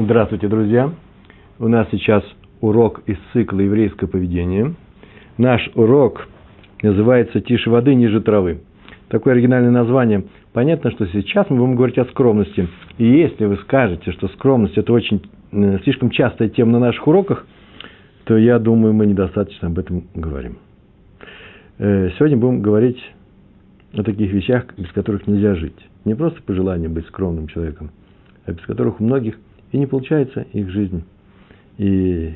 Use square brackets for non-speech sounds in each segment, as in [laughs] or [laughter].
Здравствуйте, друзья! У нас сейчас урок из цикла «Еврейское поведение». Наш урок называется «Тише воды, ниже травы». Такое оригинальное название. Понятно, что сейчас мы будем говорить о скромности. И если вы скажете, что скромность – это очень э, слишком частая тема на наших уроках, то я думаю, мы недостаточно об этом говорим. Э, сегодня будем говорить о таких вещах, без которых нельзя жить. Не просто пожелание быть скромным человеком, а без которых у многих и не получается их жизнь. И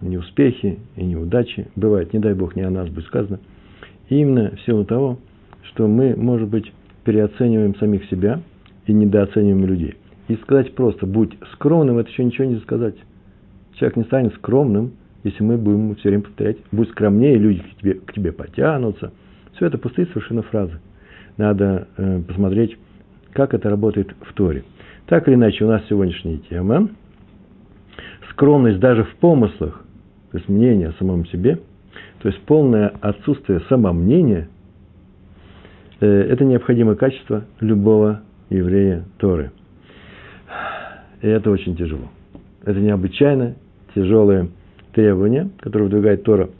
неуспехи, и неудачи бывают, не дай Бог, не о нас будет сказано. И именно в силу того, что мы, может быть, переоцениваем самих себя и недооцениваем людей. И сказать просто «будь скромным» – это еще ничего не сказать. Человек не станет скромным, если мы будем все время повторять «будь скромнее, люди к тебе, к тебе потянутся». Все это пустые совершенно фразы. Надо э, посмотреть, как это работает в Торе. Так или иначе, у нас сегодняшняя тема – скромность даже в помыслах, то есть мнение о самом себе, то есть полное отсутствие самомнения э, – это необходимое качество любого еврея Торы. И это очень тяжело. Это необычайно тяжелое требование, которое выдвигает Тора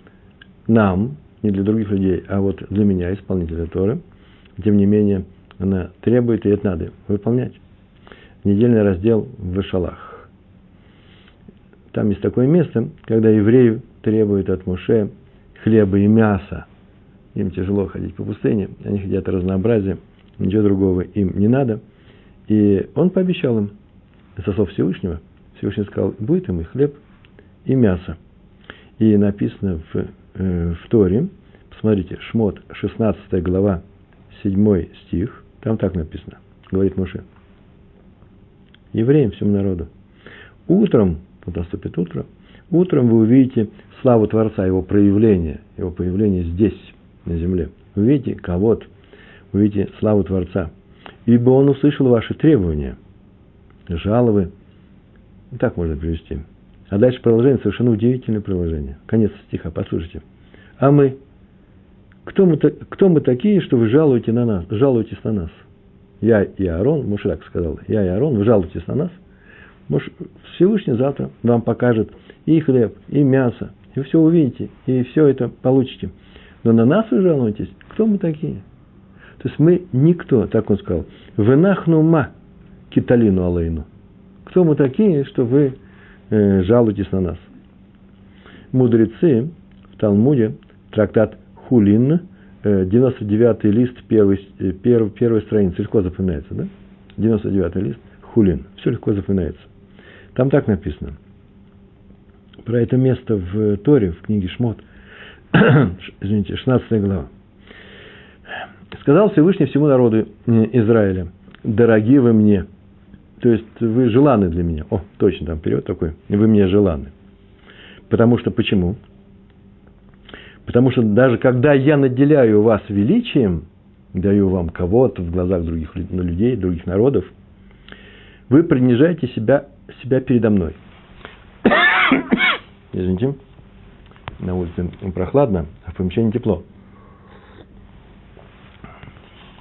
нам, не для других людей, а вот для меня, исполнителя Торы. Тем не менее, она требует, и это надо выполнять недельный раздел в Ишалах. Там есть такое место, когда евреи требуют от Муше хлеба и мяса. Им тяжело ходить по пустыне, они хотят разнообразия, ничего другого им не надо. И он пообещал им, со слов Всевышнего, Всевышний сказал, будет им и хлеб, и мясо. И написано в, э, в Торе, посмотрите, Шмот, 16 глава, 7 стих, там так написано, говорит Муше – евреям, всему народу. Утром, вот наступит утро, утром вы увидите славу Творца, его проявление, его появление здесь, на земле. Увидите кого-то, увидите славу Творца. Ибо он услышал ваши требования, жалобы. Так можно привести. А дальше продолжение, совершенно удивительное приложение. Конец стиха, послушайте. А мы, кто мы, кто мы такие, что вы жалуете на нас, жалуетесь на нас? Я и Аарон, так сказал, я и Аарон, вы жалуетесь на нас, Муж, Всевышний завтра вам покажет и хлеб, и мясо, и все увидите, и все это получите. Но на нас вы жалуетесь, кто мы такие? То есть мы никто, так он сказал, вынахну ма киталину алейну. Кто мы такие, что вы э, жалуетесь на нас? Мудрецы в Талмуде, трактат Хулин, 99-й э, лист первой, э, первой, страницы. Легко запоминается, да? 99-й лист, хулин. Все легко запоминается. Там так написано. Про это место в Торе, в книге Шмот. [coughs] Извините, 16 глава. Сказал Всевышний всему народу э, Израиля, дорогие вы мне, то есть вы желаны для меня. О, точно, там вперед такой, вы мне желаны. Потому что почему? Потому что даже когда я наделяю вас величием, даю вам кого-то в глазах других людей, других народов, вы принижаете себя, себя передо мной. [coughs] Извините, на улице прохладно, а в помещении тепло.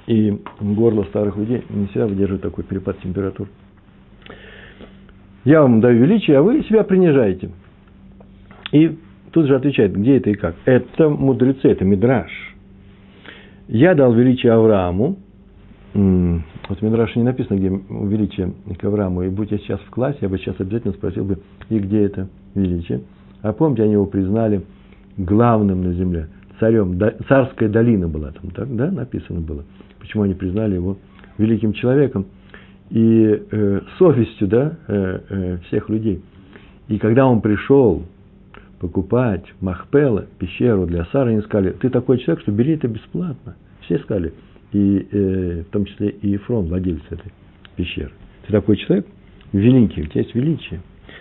И горло старых людей не всегда выдерживает такой перепад температур. Я вам даю величие, а вы себя принижаете. И тут же отвечает, где это и как. Это мудрецы, это мидраж. Я дал величие Аврааму. Вот в Мидраше не написано, где величие к Аврааму. И будь я сейчас в классе, я бы сейчас обязательно спросил бы, и где это величие. А помните, они его признали главным на земле, царем. Царская долина была там, так, да, написано было. Почему они признали его великим человеком и э, совестью, да, э, э, всех людей. И когда он пришел покупать Махпела, пещеру для Сары, они сказали, ты такой человек, что бери это бесплатно. Все сказали, и э, в том числе и Ефрон, владелец этой пещеры. Ты такой человек великий, у тебя есть величие.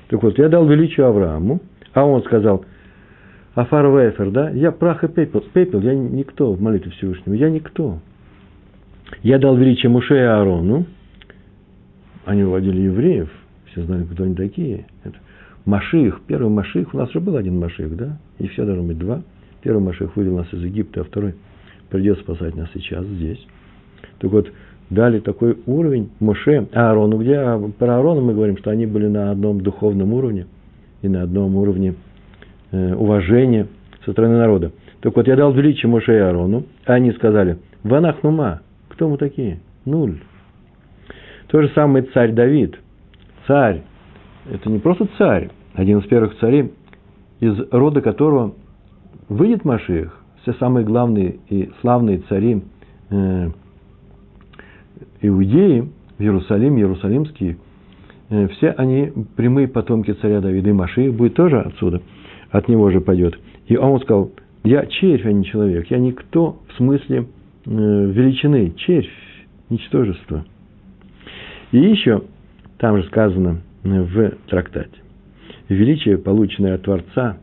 Так вот, я дал величие Аврааму, а он сказал, Афар Вефер, да, я прах и пепел, пепел, я никто в молитве Всевышнего, я никто. Я дал величие Муше и Аарону, они уводили евреев, все знали, кто они такие. Это Маших, первый Маших, у нас уже был один Маших, да? И все должно быть два. Первый Маших вывел нас из Египта, а второй придет спасать нас сейчас здесь. Так вот, дали такой уровень Моше, Аарону, где а про Аарона мы говорим, что они были на одном духовном уровне и на одном уровне э, уважения со стороны народа. Так вот, я дал величие Моше и Аарону, а они сказали, Ванах Нума, кто мы такие? Нуль. То же самое царь Давид. Царь, это не просто царь, один из первых царей, из рода которого выйдет Машиих, все самые главные и славные цари э, Иудеи, Иерусалим, Иерусалимские, э, все они прямые потомки царя Давида. И Машиих будет тоже отсюда, от него же пойдет. И он сказал, я червь, а не человек, я никто в смысле э, величины, червь, ничтожество. И еще, там же сказано в трактате, величие, полученное от Творца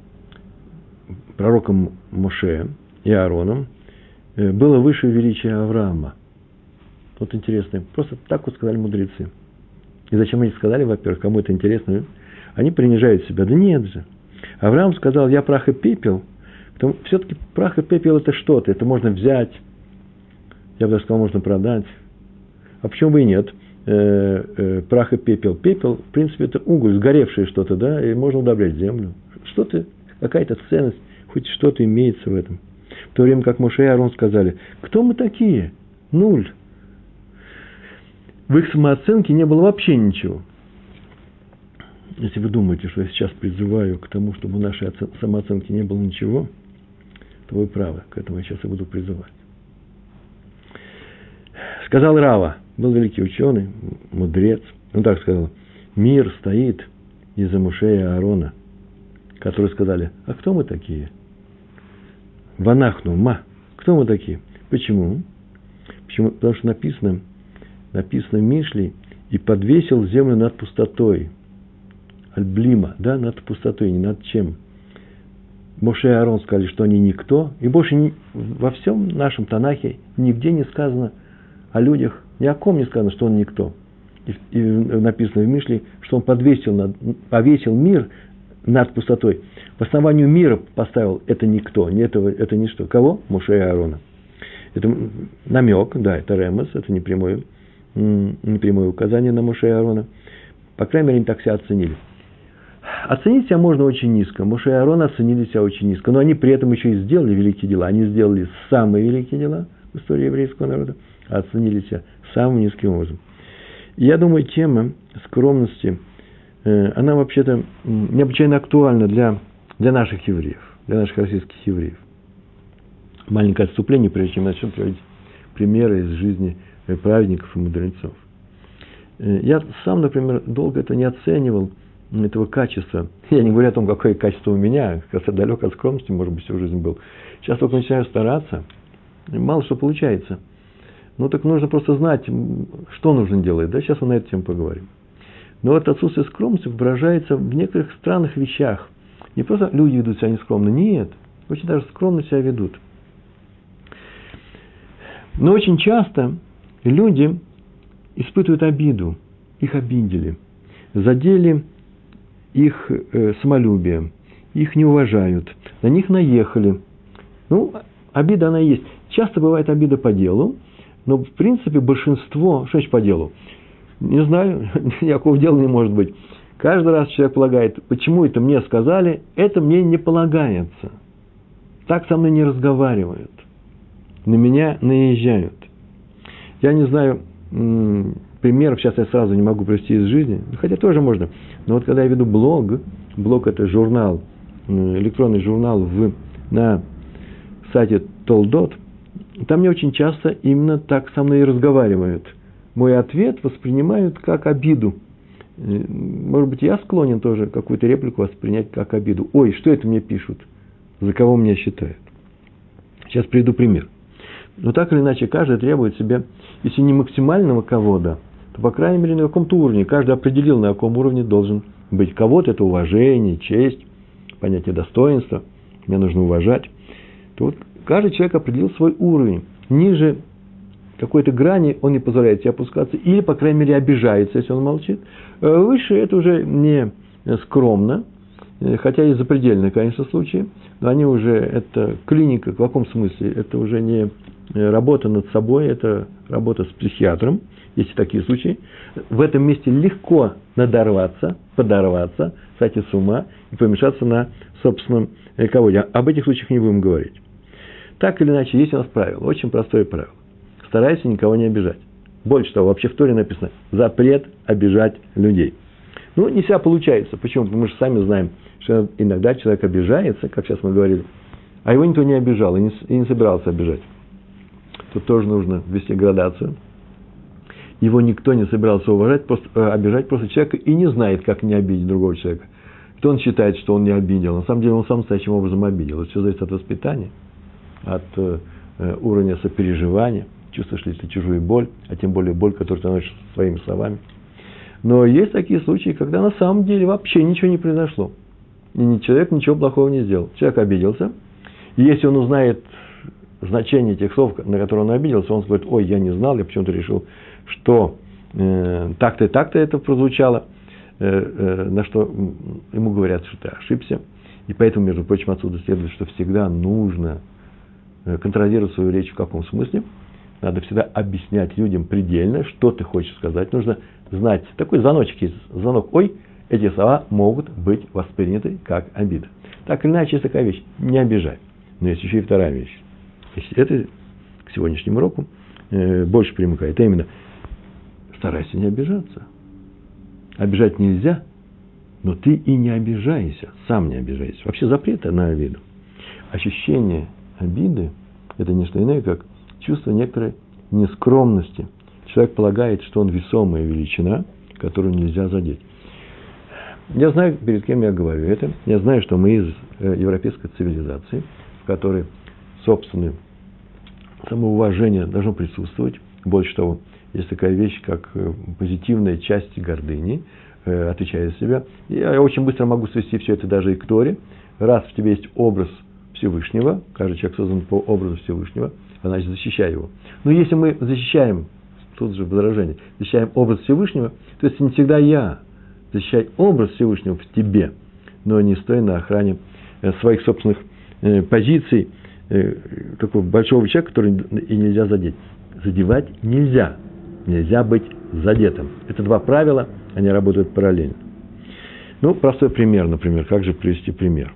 пророком Моше и Аароном, э, было выше величия Авраама. Вот интересно, просто так вот сказали мудрецы. И зачем они сказали, во-первых, кому это интересно? Они принижают себя. Да нет же. Авраам сказал, я прах и пепел. Все-таки прах и пепел это что-то. Это можно взять. Я бы даже сказал, можно продать. А почему бы и нет? Э, э, прах и пепел. Пепел, в принципе, это уголь, сгоревшее что-то, да, и можно удобрять землю. Что-то, какая-то ценность, хоть что-то имеется в этом. В то время как Моше и Арон сказали, кто мы такие? Нуль. В их самооценке не было вообще ничего. Если вы думаете, что я сейчас призываю к тому, чтобы в нашей самооценке не было ничего, то вы правы, к этому я сейчас и буду призывать. Сказал Рава, был великий ученый, мудрец, он так сказал, мир стоит из-за Мушея Аарона, которые сказали, а кто мы такие? Ванахну, ма, кто мы такие? Почему? Почему? Потому что написано, написано Мишли, и подвесил землю над пустотой. Альблима, да, над пустотой, не над чем. Моше и Аарон сказали, что они никто, и больше не, во всем нашем Танахе нигде не сказано о людях, ни о ком не сказано, что он никто. И, написано в Мишле, что он подвесил, повесил мир над пустотой. В основанию мира поставил это никто, не этого, это ничто. Кого? Моше и Аарона. Это намек, да, это ремес, это не прямое, не прямое указание на Моше и Аарона. По крайней мере, они так себя оценили. Оценить себя можно очень низко. Моше и Аарон оценили себя очень низко. Но они при этом еще и сделали великие дела. Они сделали самые великие дела в истории еврейского народа. Оценили себя самым низким образом. я думаю, тема скромности, э, она вообще-то необычайно актуальна для, для наших евреев, для наших российских евреев. Маленькое отступление, прежде чем начнем приводить примеры из жизни э, праведников и мудрецов. Э, я сам, например, долго это не оценивал, этого качества. Я не говорю о том, какое качество у меня, как далек от скромности, может быть, всю жизнь был. Сейчас только начинаю стараться, мало что получается – ну, так нужно просто знать, что нужно делать. Да, сейчас мы на эту тему поговорим. Но вот отсутствие скромности выражается в некоторых странных вещах. Не просто люди ведут себя нескромно, нет. Очень даже скромно себя ведут. Но очень часто люди испытывают обиду. Их обидели. Задели их э, самолюбие. Их не уважают. На них наехали. Ну, обида она есть. Часто бывает обида по делу, но, в принципе, большинство, что значит по делу? Не знаю, [laughs] никакого дела не может быть. Каждый раз человек полагает, почему это мне сказали, это мне не полагается. Так со мной не разговаривают. На меня наезжают. Я не знаю примеров, сейчас я сразу не могу привести из жизни, хотя тоже можно. Но вот когда я веду блог, блог это журнал, электронный журнал в, на сайте Толдот, там мне очень часто именно так со мной и разговаривают. Мой ответ воспринимают как обиду. Э, может быть, я склонен тоже какую-то реплику воспринять как обиду. Ой, что это мне пишут? За кого меня считают? Сейчас приведу пример. Но так или иначе, каждый требует себе, если не максимального кого-то, то, по крайней мере, на каком-то уровне. Каждый определил, на каком уровне должен быть. Кого-то это уважение, честь, понятие достоинства. Меня нужно уважать. То вот Каждый человек определил свой уровень. Ниже какой-то грани он не позволяет себе опускаться, или, по крайней мере, обижается, если он молчит. Э, выше это уже не скромно, Э, хотя и запредельные, конечно, случаи, но они уже, это клиника, в каком смысле? Это уже не э, работа над собой, это работа с психиатром, есть и такие случаи. В этом месте легко надорваться, подорваться, сойти с ума и помешаться на собственном эководе. Об этих случаях не будем говорить. Так или иначе, есть у нас правило, очень простое правило. Старайся никого не обижать. Больше того, вообще в Торе написано запрет обижать людей. Ну, не вся получается. Почему? Потому что сами знаем, что иногда человек обижается, как сейчас мы говорили, а его никто не обижал и не, и не собирался обижать. Тут тоже нужно ввести градацию. Его никто не собирался уважать, просто, э, обижать просто человека и не знает, как не обидеть другого человека. Кто он считает, что он не обидел? На самом деле он сам настоящим образом обидел. Это все зависит от воспитания, от э, э, уровня сопереживания. Чувствуешь ли ты чужую боль, а тем более боль, которую ты носишь своими словами. Но есть такие случаи, когда на самом деле вообще ничего не произошло. И человек ничего плохого не сделал. Человек обиделся. И если он узнает значение тех слов, на которые он обиделся, он скажет, ой, я не знал, я почему-то решил, что э, так-то и так-то это прозвучало, э, э, на что ему говорят, что ты ошибся. И поэтому, между прочим, отсюда следует, что всегда нужно контролировать свою речь в каком смысле. Надо всегда объяснять людям предельно, что ты хочешь сказать. Нужно знать, такой звоночек есть, звонок, ой, эти слова могут быть восприняты как обида. Так или иначе, есть такая вещь, не обижай. Но есть еще и вторая вещь. Это к сегодняшнему уроку э, больше примыкает. А именно, старайся не обижаться. Обижать нельзя, но ты и не обижайся, сам не обижайся. Вообще запрета на обиду. Ощущение обиды – это не что иное, как чувство некоторой нескромности. Человек полагает, что он весомая величина, которую нельзя задеть. Я знаю, перед кем я говорю это. Я знаю, что мы из э, европейской цивилизации, в которой собственное самоуважение должно присутствовать. Больше того, есть такая вещь, как э, позитивная часть гордыни, э, отвечая за себя. Я очень быстро могу свести все это даже и к Торе. Раз в тебе есть образ Всевышнего, каждый человек создан по образу Всевышнего, значит, защищай его. Но если мы защищаем, тут же возражение, защищаем образ Всевышнего, то есть не всегда я, защищай образ Всевышнего в тебе, но не стой на охране э, своих собственных э, позиций, э, такого большого человека, который и нельзя задеть. Задевать нельзя. Нельзя быть задетым. Это два правила, они работают параллельно. Ну, простой пример, например. Как же привести пример?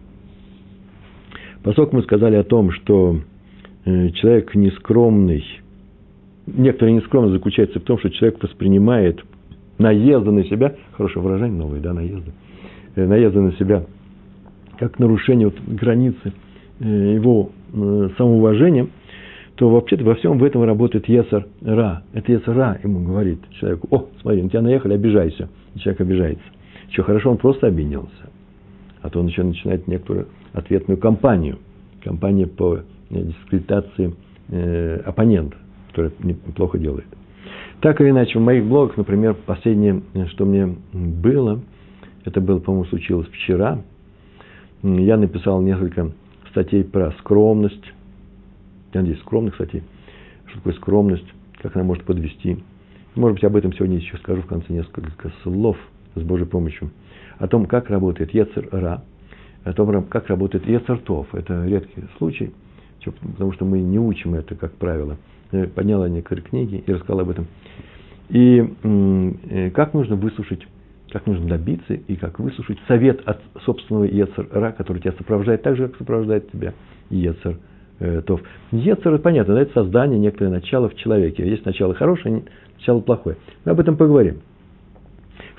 Поскольку мы сказали о том, что человек нескромный, некоторая нескромность заключается в том, что человек воспринимает наезды на себя, хорошее выражение новое, да, наезды, э, наезды на себя, как нарушение вот границы э, его э, самоуважения, то вообще-то во всем в этом работает Есар Ра. Это Есар Ра ему говорит человеку, о, смотри, на тебя наехали, обижайся. И человек обижается. Что хорошо, он просто обиделся. А то он еще начинает некоторую ответную кампанию. Кампания по дискредитации э, оппонента, который неплохо делает. Так или иначе, в моих блогах, например, последнее, что мне было, это было, по-моему, случилось вчера, я написал несколько статей про скромность, я надеюсь, скромных статей, что такое скромность, как она может подвести. Может быть, об этом сегодня еще скажу в конце несколько слов с Божьей помощью. О том, как работает Ецер Ра, о том, как работает Ецер Тов. Это редкий случай, потому что мы не учим это, как правило – Э, подняла некоторые книги и рассказала об этом. И э, как нужно выслушать, как нужно добиться и как выслушать совет от собственного Ецера, который тебя сопровождает так же, как сопровождает тебя Ецер э, Тов. Ецер, понятно, это создание, некоторое начало в человеке. Есть начало хорошее, начало плохое. Мы об этом поговорим.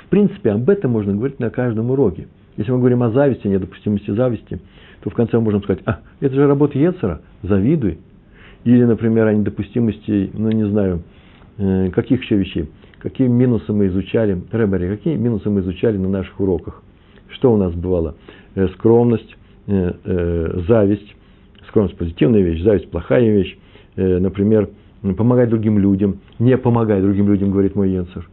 В принципе, об этом можно говорить на каждом уроке. Если мы говорим о зависти, недопустимости зависти, то в конце мы можем сказать, а, это же работа Ецера, завидуй, или, например, о недопустимости, ну, не знаю, э, каких еще вещей. Какие минусы мы изучали, Рэбери, какие минусы мы изучали на наших уроках. Что у нас бывало? Э, скромность, э, зависть. Скромность – позитивная вещь, зависть – плохая вещь. Например, помогать другим людям, не помогай другим людям, говорит мой Йенсер.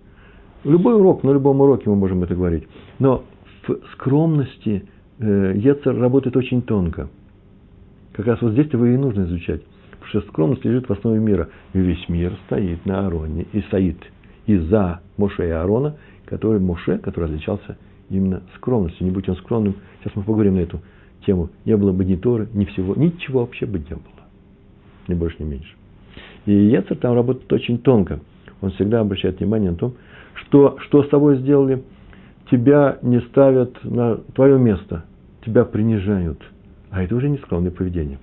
Любой урок, на любом уроке мы можем это говорить. Но в скромности Ецер работает очень тонко. Как раз вот здесь его и нужно изучать. Потому что скромность лежит в основе мира. И весь мир стоит на Аароне. И стоит из-за Моше и Аарона, который Моше, который отличался именно скромностью. Не будь он скромным, сейчас мы поговорим на эту тему, не было бы ни Торы, ни всего, ничего вообще бы не было. Ни больше, ни меньше. И Ецер там работает очень тонко. Он всегда обращает внимание на том, что, что с тобой сделали, тебя не ставят на твое место, тебя принижают. А это уже нескромное поведение.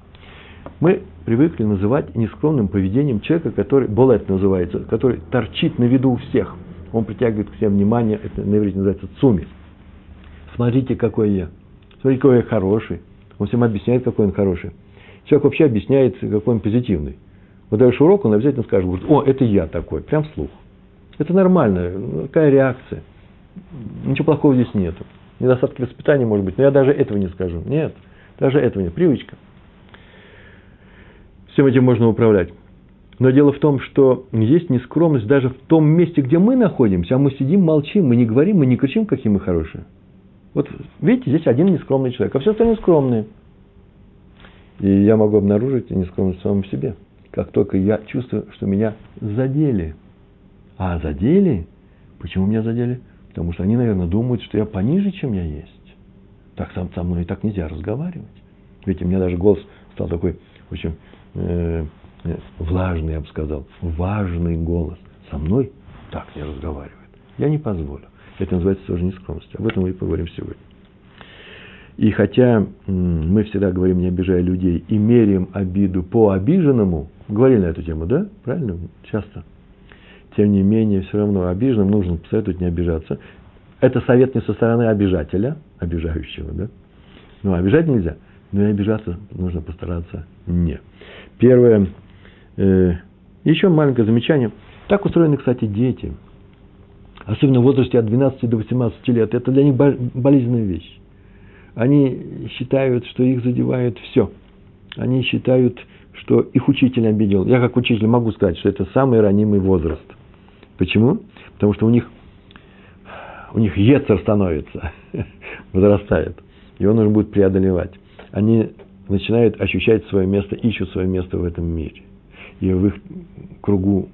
Мы привыкли называть нескромным поведением человека, который, болет называется, который торчит на виду у всех. Он притягивает к себе внимание, это на иврите называется цуми. Смотрите, какой я. Смотрите, какой я хороший. Он всем объясняет, какой он хороший. Человек вообще объясняет, какой он позитивный. Вот даешь урок, он обязательно скажет, говорит, о, это я такой, прям вслух. Это нормально, какая реакция. Ничего плохого здесь нету. Недостатки воспитания, может быть, но я даже этого не скажу. Нет, даже этого нет. Привычка. Всем этим можно управлять. Но дело в том, что есть нескромность даже в том месте, где мы находимся, а мы сидим, молчим, мы не говорим, мы не кричим, какие мы хорошие. Вот видите, здесь один нескромный человек, а все остальные скромные. И я могу обнаружить нескромность в самом себе. Как только я чувствую, что меня задели. А задели? Почему меня задели? Потому что они, наверное, думают, что я пониже, чем я есть. Так сам со мной и так нельзя разговаривать. Ведь у меня даже голос стал такой очень э, э, влажный, я бы сказал, важный голос. Со мной так не разговаривает. Я не позволю. Это называется тоже нескромность. Об этом мы и поговорим сегодня. И хотя мы всегда говорим, не обижая людей, и меряем обиду по обиженному, говорили на эту тему, да? Правильно? Часто. Тем не менее, все равно обиженным нужно посоветовать не обижаться. Это совет не со стороны обижателя, обижающего, да? Ну, обижать нельзя, но и обижаться нужно постараться не. Первое, э, еще маленькое замечание. Так устроены, кстати, дети. Особенно в возрасте от 12 до 18 лет. Это для них болезненная вещь. Они считают, что их задевает все. Они считают, что их учитель обидел. Я как учитель могу сказать, что это самый ранимый возраст. Почему? Потому что у них, у них ецер становится, [laughs] возрастает. Его нужно будет преодолевать. Они начинают ощущать свое место, ищут свое место в этом мире. И в их кругу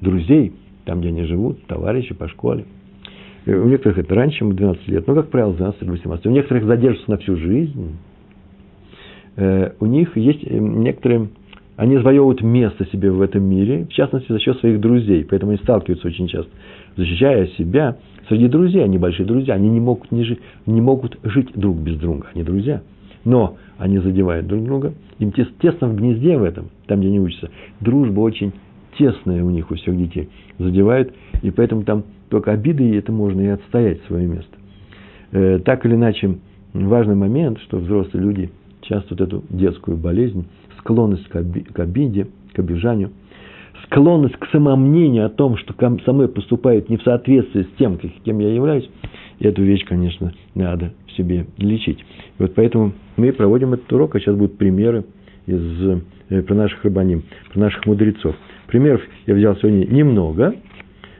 друзей, там, где они живут, товарищи по школе. И у некоторых это раньше, чем 12 лет, но, как правило, 12 или 18. У некоторых задержатся на всю жизнь. Э, у них есть э, некоторые, они завоевывают место себе в этом мире, в частности, за счет своих друзей. Поэтому они сталкиваются очень часто. Защищая себя, среди друзей, они большие друзья, они не могут, не, жить, не могут жить друг без друга, они друзья но они задевают друг друга, им тесно в гнезде в этом, там, где они учатся. Дружба очень тесная у них, у всех детей, задевает, и поэтому там только обиды, и это можно и отстоять свое место. Э, так или иначе, важный момент, что взрослые люди часто вот эту детскую болезнь, склонность к, оби, к обиде, к обижанию, склонность к самомнению о том, что со мной поступает не в соответствии с тем, кем я являюсь, эту вещь, конечно, надо в себе лечить. И вот поэтому мы проводим этот урок, а сейчас будут примеры из, э, про наших рабаним, про наших мудрецов. Примеров я взял сегодня немного,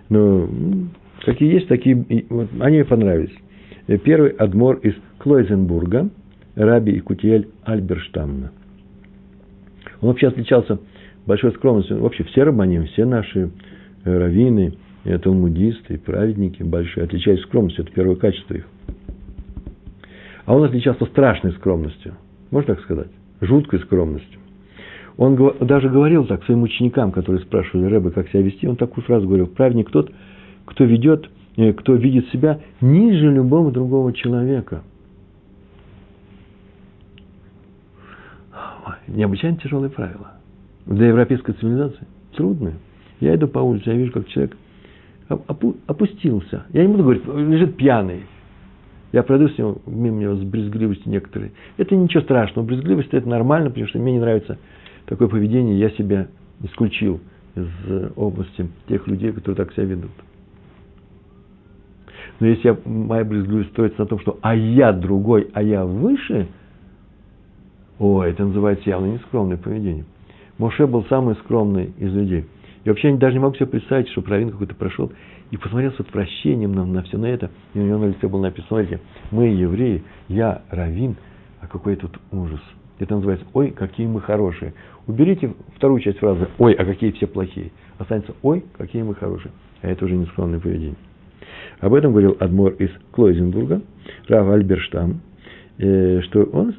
но какие есть, такие, вот, они мне понравились. Э, первый адмор из Клойзенбурга, Раби Икутиэль Альберштамна. Он вообще отличался большой скромностью. Вообще все рабаним, все наши э, раввины, талмудисты, праведники большие отличались скромностью. Это первое качество их. А он отличался страшной скромностью. Можно так сказать? Жуткой скромностью. Он даже говорил так своим ученикам, которые спрашивали Рэбе, как себя вести, он такую фразу говорил, праведник тот, кто ведет, э, кто видит себя ниже любого другого человека. Необычайно тяжелые правила. Для европейской цивилизации трудные. Я иду по улице, я вижу, как человек опустился. Я не буду говорить, лежит пьяный. Я пройду с ним, мимо него с брезгливостью некоторые. Это ничего страшного. Брезгливость это нормально, потому что мне не нравится такое поведение. Я себя исключил из области тех людей, которые так себя ведут. Но если я, моя брезгливость строится на том, что а я другой, а я выше, о, это называется явно нескромное поведение. Моше был самый скромный из людей – я вообще даже не могу себе представить, что раввин какой-то прошел и посмотрел с отвращением на, на все на это, и у него на лице было написано, смотрите, мы евреи, я раввин, а какой тут ужас. Это называется «Ой, какие мы хорошие». Уберите вторую часть фразы «Ой, а какие все плохие». Останется «Ой, какие мы хорошие». А это уже не скромное поведение. Об этом говорил Адмор из Клойзенбурга, Рав Альберштам, что он,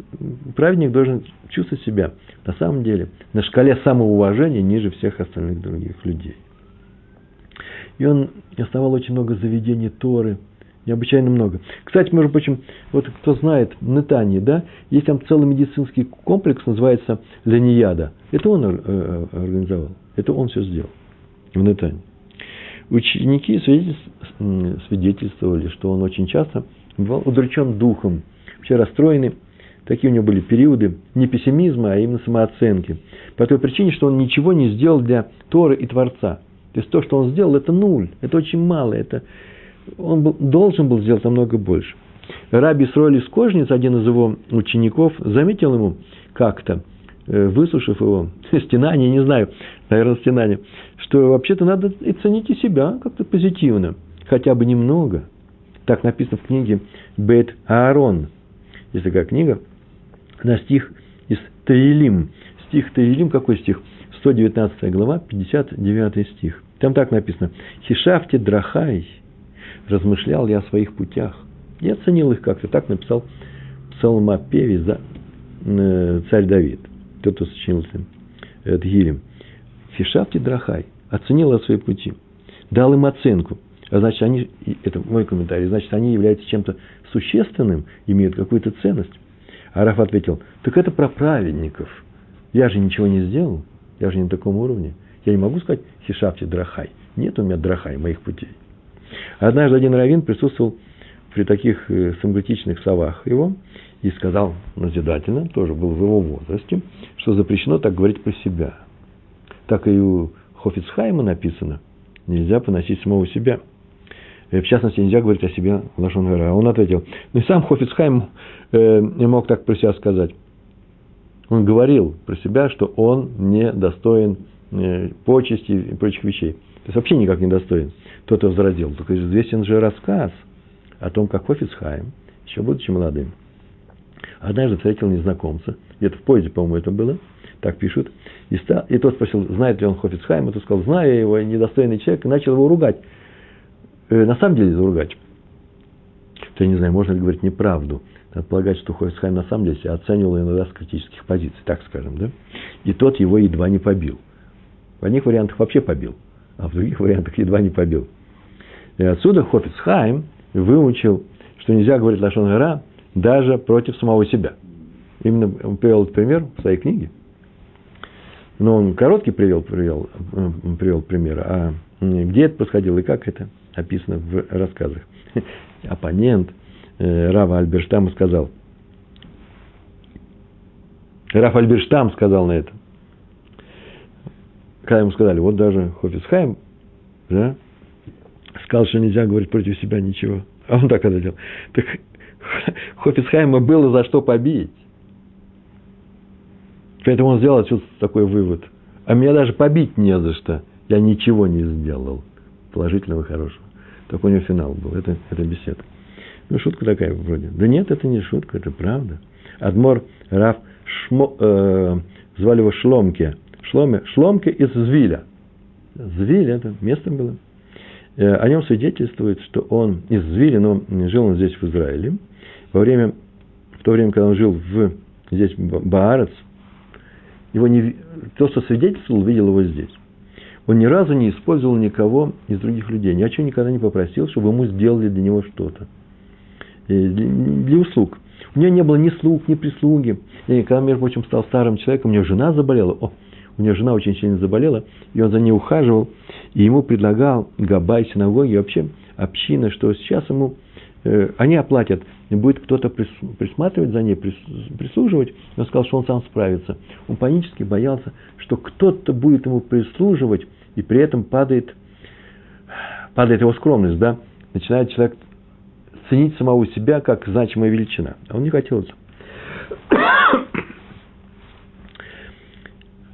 праведник, должен чувствовать себя на самом деле на шкале самоуважения ниже всех остальных других людей. И он оставал очень много заведений Торы, необычайно много. Кстати, между прочим, вот кто знает, в да, есть там целый медицинский комплекс, называется Ленияда. Это он э, э, организовал, это он все сделал в Нетании. Ученики свидетельствовали, что он очень часто бывал удручен духом, вообще расстроенный. Такие у него были периоды не пессимизма, а именно самооценки. По той причине, что он ничего не сделал для Торы и Творца. То есть то, что он сделал, это нуль, это очень мало, это он был, должен был сделать намного больше. Раби Сроль из один из его учеников, заметил ему как-то, э, выслушав его [laughs] стенание, не знаю, наверное, стенание, что вообще-то надо и ценить и себя как-то позитивно, хотя бы немного. Так написано в книге Бет Аарон. Есть такая книга на стих из Таилим. Стих Таилим, какой стих? 119 глава, 59 стих. Там так написано. Хишафте драхай, размышлял я о своих путях. Я оценил их как-то. Так написал псалмопевец за, э, царь Давид. Тот, кто сочинил это Гилем. Хишафте драхай. Оценил я свои пути. Дал им оценку. Значит, они, это мой комментарий, значит, они являются чем-то существенным, имеют какую-то ценность. А Раф ответил, так это про праведников. Я же ничего не сделал. Я же не на таком уровне. Я не могу сказать хишапти драхай. Нет у меня драхай моих путей. Однажды один раввин присутствовал при таких э, самокритичных словах его и сказал назидательно, тоже был в его возрасте, что запрещено так говорить про себя. Так и у Хофицхайма написано, нельзя поносить самого себя. Э, в частности, нельзя говорить о себе Лашон А он ответил, ну и сам Хофицхайм э, мог так про себя сказать. Он говорил про себя, что он не достоин э, почести и прочих вещей. То есть вообще никак не достоин. Тот его возразил. Только известен же рассказ о том, как Хофицхайм, еще будучи молодым, однажды встретил незнакомца, где-то в поезде, по-моему, это было, так пишут, и, стал, и тот спросил, знает ли он Хофицхайма, тот сказал, знаю его, недостойный человек, и начал его ругать. Э, на самом деле ругать. То я не знаю, можно ли говорить неправду. Надо полагать, что Хофицхайм на самом деле себя оценивал иногда с критических позиций, так скажем, да? И тот его едва не побил. В одних вариантах вообще побил, а в других вариантах едва не побил. И отсюда Хофицхайм выучил, что нельзя говорить Лашон Гара даже против самого себя. Именно он привел этот пример в своей книге. Но он короткий привел, привел, привел пример, а где это происходило и как это описано в рассказах. [laughs] Оппонент э, Рава Альберштама сказал, Раф Альберштам сказал на это. Когда ему сказали, вот даже Хофисхайм, да, сказал, что нельзя говорить против себя ничего. А он так это делал. Так [laughs] Хофицхайма было за что побить. Поэтому он сделал отсюда такой вывод. А меня даже побить не за что. Я ничего не сделал положительного, хорошего. Такой у него финал был. Это, это беседа. Ну, шутка такая вроде. Да нет, это не шутка, это правда. Адмор Раф Шмо, э, звали его Шломке. Шломе, Шломке из Звиля. Звиль это место было. Э, о нем свидетельствует, что он из Звили, но жил он здесь, в Израиле. Во время, в то время, когда он жил в, здесь, в Баарец, его не, то, что свидетельствовал, видел его здесь. Он ни разу не использовал никого из других людей. Ни о чем никогда не попросил, чтобы ему сделали для него что-то. Для, для услуг. У него не было ни слуг, ни прислуги. И когда, между прочим, стал старым человеком, у него жена заболела. О, у него жена очень сильно заболела, и он за ней ухаживал, и ему предлагал Габай, синагоги, вообще община, что сейчас ему, э, они оплатят, будет кто-то присматривать за ней, прислуживать. Он сказал, что он сам справится. Он панически боялся, что кто-то будет ему прислуживать, и при этом падает, падает его скромность, да? Начинает человек ценить самого себя как значимая величина. А он не хотел этого.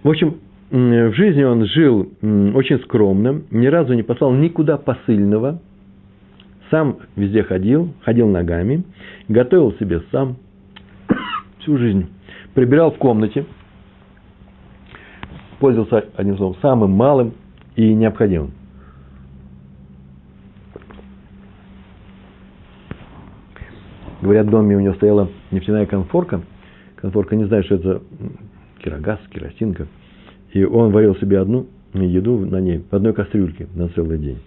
В общем, в жизни он жил очень скромно, ни разу не послал никуда посыльного, сам везде ходил, ходил ногами, готовил себе сам всю жизнь, прибирал в комнате, пользовался, одним словом, самым малым и необходимым. Говорят, в доме у него стояла нефтяная конфорка. Конфорка не знает, что это кирогаз, керосинка. И он варил себе одну еду на ней, в одной кастрюльке на целый день.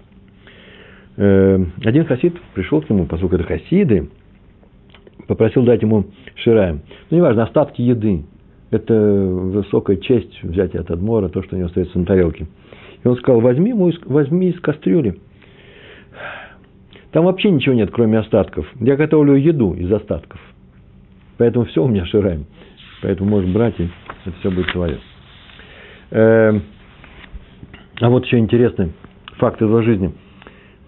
Э, один хасид пришел к нему, поскольку это хасиды, попросил дать ему шираем. Ну, неважно, остатки еды. Это высокая честь взять от Адмора то, что у него остается на тарелке. И он сказал, возьми, ему, возьми из кастрюли. Там вообще ничего нет, кроме остатков. Я готовлю еду из остатков. Поэтому все у меня шираем. Поэтому можешь брать, и это все будет твое. Эм, а вот еще интересный факт из его жизни.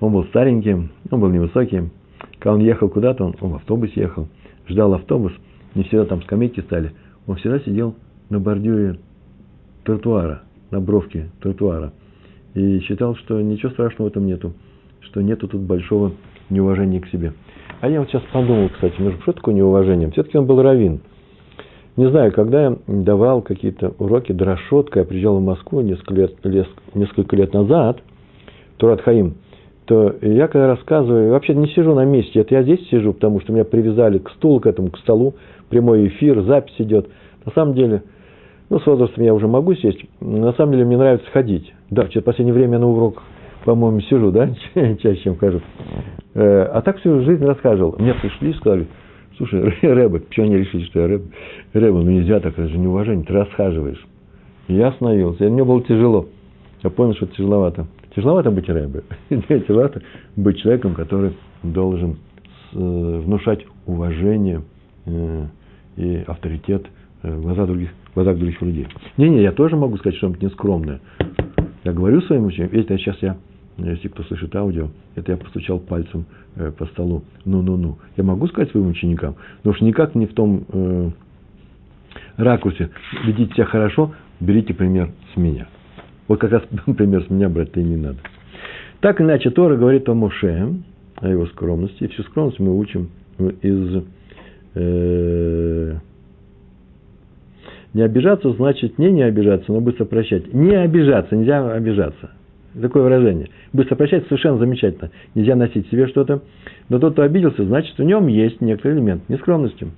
Он был старенький, он был невысокий. Когда он ехал куда-то, он, он в автобусе ехал, ждал автобус, не всегда там скамейки стали. Он всегда сидел на бордюре тротуара, на бровке тротуара. И считал, что ничего страшного в этом нету, что нету тут большого неуважения к себе. А я вот сейчас подумал, кстати, между что такое неуважение? Все-таки он был раввин. Не знаю, когда я давал какие-то уроки дрошотка, я приезжал в Москву несколько лет, несколько лет назад, Турат Хаим, то я когда рассказываю, вообще не сижу на месте, это я здесь сижу, потому что меня привязали к стулу, к этому, к столу, прямой эфир, запись идет. На самом деле, ну, с возрастом я уже могу сесть, на самом деле мне нравится ходить. Да, в последнее время на урок, по-моему, сижу, да, [laughs] чаще, чем хожу. Э, а так всю жизнь рассказывал. Мне пришли и сказали, слушай, [laughs] Рэбе, почему они решили, что я Рэбе? Рэбе, ну нельзя так, это же неуважение, ты расхаживаешь. Я остановился, и мне было тяжело. Я понял, что тяжеловато. Тяжеловато быть рэбе. [laughs] Тяжеловато быть человеком, который должен э, внушать уважение э, и авторитет в глазах других, глазах других людей. Не-не, я тоже могу сказать что-нибудь нескромное. Я говорю своим ученикам, видите, сейчас я, если кто слышит аудио, это я постучал пальцем по столу. Ну-ну-ну. Я могу сказать своим ученикам, но уж никак не в том э, ракурсе. Ведите себя хорошо, берите пример с меня. Вот как раз [laughs] пример с меня брать-то и не надо. Так иначе Тора говорит о Моше, о его скромности. И всю скромность мы учим из... Э, не обижаться значит не не обижаться, но быстро прощать. Не обижаться, нельзя обижаться. Такое выражение. Быстро прощать совершенно замечательно. Нельзя носить себе что-то. Но тот, кто обиделся, значит, в нем есть некоторый элемент нескромности.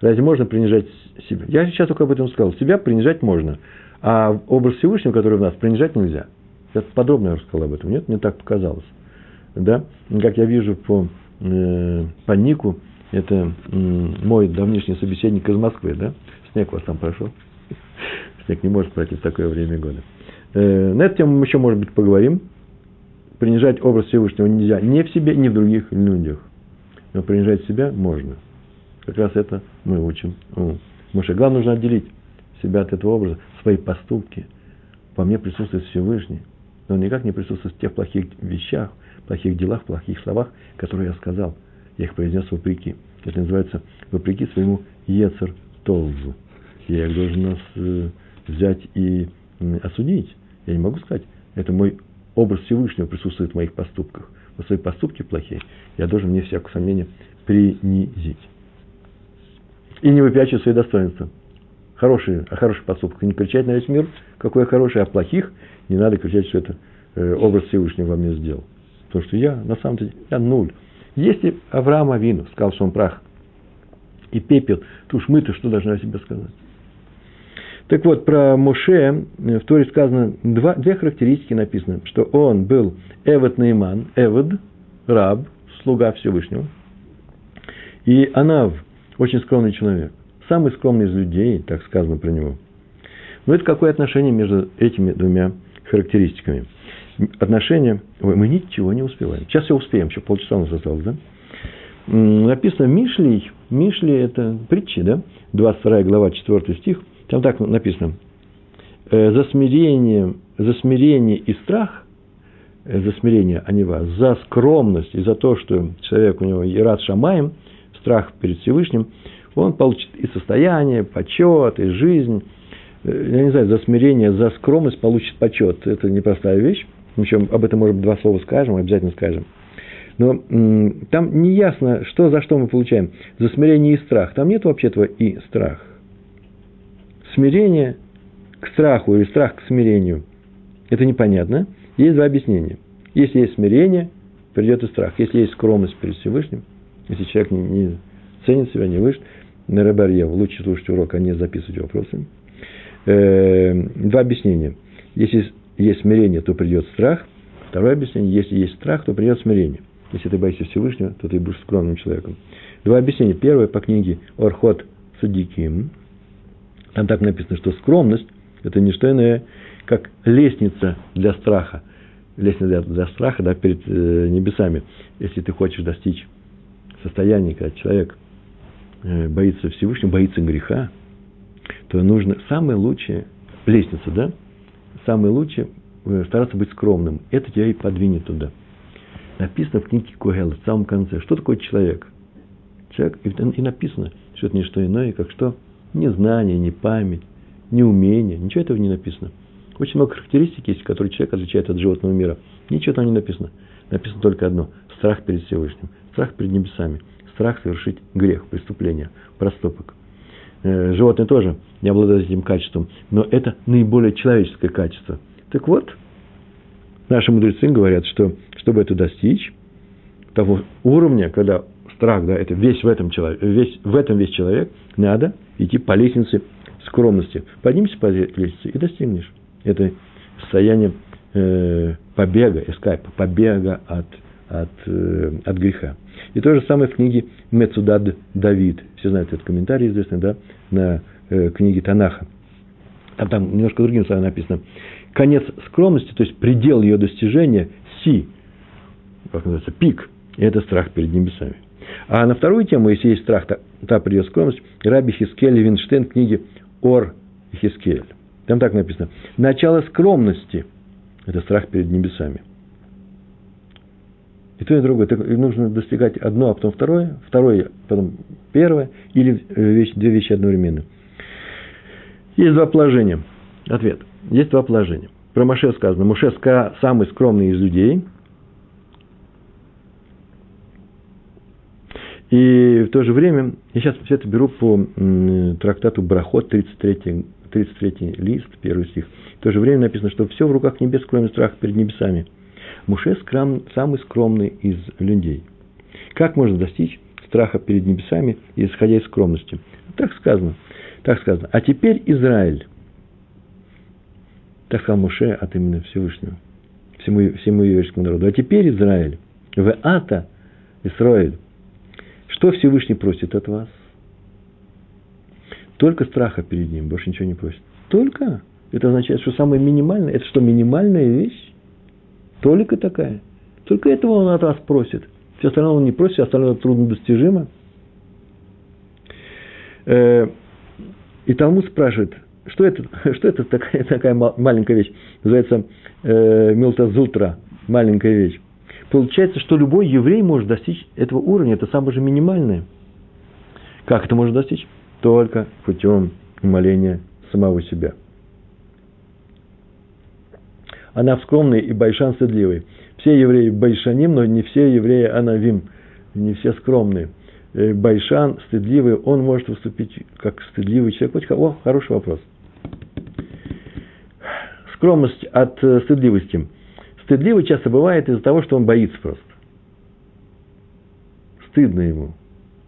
Разве можно принижать себя? Я сейчас только об этом сказал. Себя принижать можно. А образ Всевышнего, который в нас, принижать нельзя. Я подробно рассказал об этом. Нет, мне так показалось. Да? Как я вижу по, э, по нику, это э, мой давнишний собеседник из Москвы, да? Снег вас там прошел. Снег не может пройти в такое время года. Э, на эту тему мы еще, может быть, поговорим. Принижать образ Всевышнего нельзя ни в себе, ни в других людях. Но принижать себя можно. Как раз это мы учим. Моше. Главное, нужно отделить себя от этого образа, свои поступки. Во мне присутствует Всевышний, но он никак не присутствует в тех плохих вещах, плохих делах, плохих словах, которые я сказал. Я их произнес вопреки. Это называется вопреки своему Ецер Толзу. Я их должен нас э, взять и осудить. Я не могу сказать, это мой образ Всевышнего присутствует в моих поступках. Но свои поступки плохие я должен, мне всякое сомнение, принизить. И не выпячивать свои достоинства хорошие, о хороших поступках не кричать на весь мир, какой я хороший, а плохих не надо кричать, что это э, образ Всевышнего во мне сделал. Потому что я, на самом деле, я нуль. Если Авраам Авину сказал, что он прах и пепел, то уж мы-то что должны о себе сказать? Так вот, про Моше в Торе сказано, два, две характеристики написано, что он был Эвод Нейман, Эвод, раб, слуга Всевышнего, и Анав, очень скромный человек самый скромный из людей, так сказано про него. Но это какое отношение между этими двумя характеристиками? Отношение, ой, мы ничего не успеваем. Сейчас все успеем, еще полчаса у нас осталось, да? Написано Мишлей, Мишли это притчи, да? 22 глава, 4 стих. Там так написано. «Э, за смирение, за смирение и страх, э, за смирение, а не вас, за скромность и за то, что человек у него и рад шамаем, страх перед Всевышним – он получит и состояние, почет, и жизнь. Э, я не знаю, за смирение, за скромность получит почет. Это непростая вещь. Еще об этом, может быть, два слова скажем, обязательно скажем. Но там не ясно, что за что мы получаем. За смирение и страх. Там нет вообще этого и страх. Смирение к страху или страх к смирению. Это непонятно. Есть два объяснения. Если есть смирение, придет и страх. Если есть скромность перед Всевышним, если человек не, не ценит себя, не выше. На Ребарьев лучше слушать урок, а не записывать вопросы. Э, два объяснения. Если есть смирение, то придет страх. Второе объяснение. Если есть страх, то придет смирение. Если ты боишься Всевышнего, то ты будешь скромным человеком. Два объяснения. Первое по книге Орхот Садиким. Там так написано, что скромность – это не что иное, как лестница для страха. Лестница для, для страха да, перед э, небесами. Если ты хочешь достичь состояния, когда человек э, боится Всевышнего, боится греха, то нужно самое лучшее, лестница, да, самое лучшее э, стараться быть скромным. Это тебя и подвинет туда. Написано в книге Кугела в самом конце, что такое человек. Человек, и написано, что это не что иное, как что? Ни знание, ни память, ни умение, ничего этого не написано. Очень много характеристик есть, которые человек отличает от животного мира. Ничего там не написано. Написано только одно – страх перед Всевышним, страх перед небесами, страх совершить грех, преступление, проступок. Э, животные тоже не обладают этим качеством, но это наиболее человеческое качество. Так вот, наши мудрецы говорят, что чтобы это достичь, того уровня, когда страх, да, это весь в этом, человек, весь, в этом весь человек, надо идти по лестнице скромности. Поднимись по лестнице и достигнешь. Это состояние э, побега, эскайпа, побега от, от, э, от греха. И то же самое в книге Мецудад Давид. Все знают этот комментарий известный, да, на э, книге Танаха. Там, там немножко другим словом написано. Конец скромности, то есть предел ее достижения, си, как называется, пик, и это страх перед небесами. А на вторую тему, если есть страх, та, та придет скромность, Раби Хискель Винштейн в книге Ор Хискель. Там так написано. Начало скромности – это страх перед небесами. И то, и другое. Так нужно достигать одно, а потом второе, второе, потом первое, или э, вещи, две вещи одновременно. Есть два положения. Ответ. Есть два положения. Про Маше сказано. Муше самый скромный из людей. И в то же время, я сейчас все это беру по трактату Брахот, 33, 33 лист, первый стих. В то же время написано, что все в руках небес, кроме страха перед небесами – Муше скрам, самый скромный из людей. Как можно достичь страха перед небесами, исходя из скромности? Так сказано. Так сказано. А теперь Израиль. Так сказал Муше от имени Всевышнего. Всему, всему еврейскому народу. А теперь Израиль. В ата Израиль. Что Всевышний просит от вас? Только страха перед ним, больше ничего не просит. Только. Это означает, что самое минимальное, это что, минимальная вещь? Только такая. Только этого он от вас просит. Все остальное он не просит, все остальное труднодостижимо. Э, и Талмуд спрашивает, что это, [laughs] что это такая, [laughs] такая маленькая вещь? Называется э, Милтазутра, маленькая вещь. Получается, что любой еврей может достичь этого уровня, это самое же минимальное. Как это может достичь? Только путем умоления самого себя – она скромный и Байшан стыдливый. Все евреи Байшаним, но не все евреи Анавим, не все скромные. Э, Байшан стыдливый, он может выступить как стыдливый человек. О, хороший вопрос. Скромность от э, стыдливости. Стыдливый часто бывает из-за того, что он боится просто. Стыдно ему.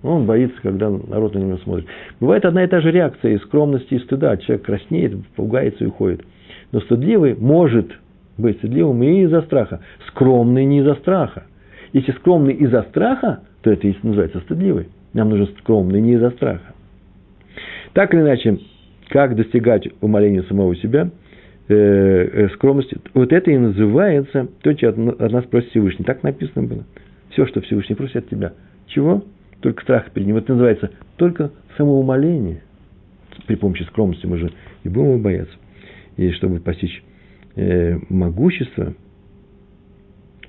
Он боится, когда народ на него смотрит. Бывает одна и та же реакция из скромности и стыда. Человек краснеет, пугается и уходит. Но стыдливый может быть стыдливым и из-за страха. Скромный не из-за страха. Если скромный из-за страха, то это и называется стыдливый. Нам нужен скромный не из-за страха. Так или иначе, как достигать умоления самого себя, э, э, скромности, вот это и называется то, что от нас просит Всевышний. Так написано было. Все, что Всевышний просит от тебя. Чего? Только страх перед ним. Это называется только самоумоление. При помощи скромности мы же и будем бояться. И чтобы постичь э, могущество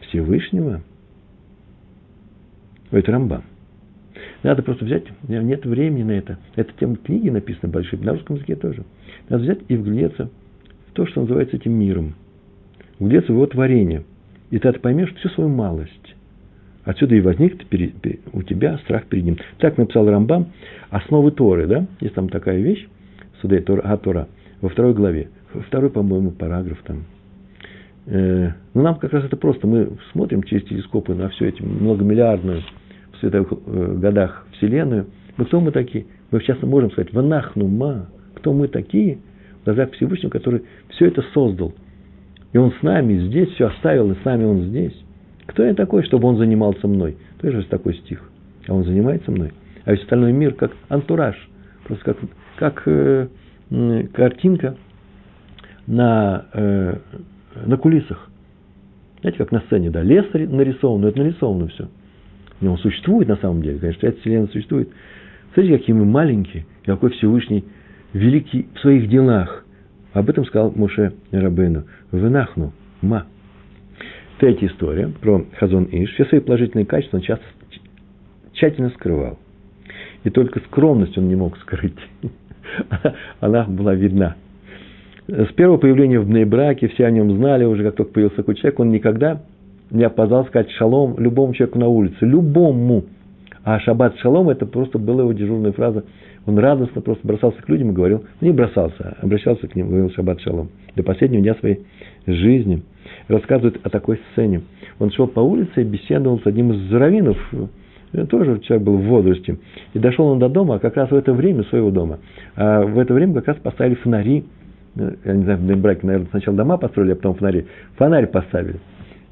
Всевышнего, это Рамбам. Надо просто взять, нет времени на это. Это тем книги написаны большие, на русском языке тоже. Надо взять и вглядеться то, что называется этим миром. Вглядеться в его творение. И ты поймешь всю свою малость. Отсюда и возник у тебя страх перед ним. Так написал Рамбам основы Торы, да? Есть там такая вещь, Судей Тора, а Тора, во второй главе второй, по-моему, параграф там. Э, ну, нам как раз это просто. Мы смотрим через телескопы на все эти многомиллиардную световых э, годах Вселенную, мы кто мы такие? Мы сейчас можем сказать, ванахну ма, кто мы такие в глазах Всевышнего, который все это создал. И он с нами здесь все оставил, и с нами он здесь. Кто я такой, чтобы он занимался мной? Тоже есть такой стих. А он занимается мной. А весь остальной мир как антураж, просто как, как э, картинка на, э, на кулисах. Знаете, как на сцене, да, лес нарисован, но это нарисовано все. И он существует на самом деле, конечно, эта вселенная существует. Смотрите, какие мы маленькие, и какой Всевышний великий в своих делах. Об этом сказал Муше Рабейну. Вынахну, ма. Третья история про Хазон Иш. Все свои положительные качества он часто тщательно скрывал. И только скромность он не мог скрыть. [laughs] Она была видна. С первого появления в Бнейбраке все о нем знали уже, как только появился такой человек, он никогда не опоздал сказать шалом любому человеку на улице. Любому. А шаббат шалом это просто была его дежурная фраза. Он радостно просто бросался к людям и говорил, не бросался, а обращался к ним, говорил шаббат шалом. До последнего дня своей жизни. Рассказывает о такой сцене. Он шел по улице и беседовал с одним из раввинов, тоже человек был в возрасте. И дошел он до дома, а как раз в это время, своего дома. А в это время как раз поставили фонари. Я не знаю, в браке, наверное, сначала дома построили, а потом фонари. Фонарь поставили.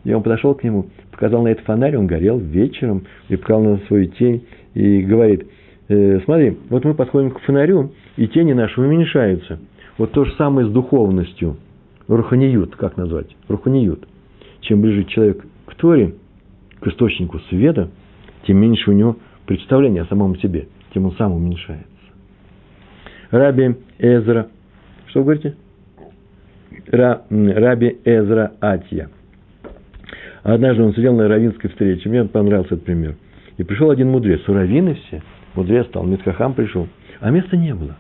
И он подошел к нему, показал на этот фонарь, он горел вечером, и показал на свою тень, и говорит, э, смотри, вот мы подходим к фонарю, и тени наши уменьшаются. Вот то же самое с духовностью. Руханиют, как назвать? Руханиют. Чем ближе человек к Торе, к источнику света, тем меньше у него представления о самом себе, тем он сам уменьшается. Раби Эзра, что вы говорите? Раби Эзра Атья – Однажды он сидел на равинской встрече, мне понравился этот пример. И пришел один мудрец, у раввины все, мудрец стал, Митхахам пришел, а места не было.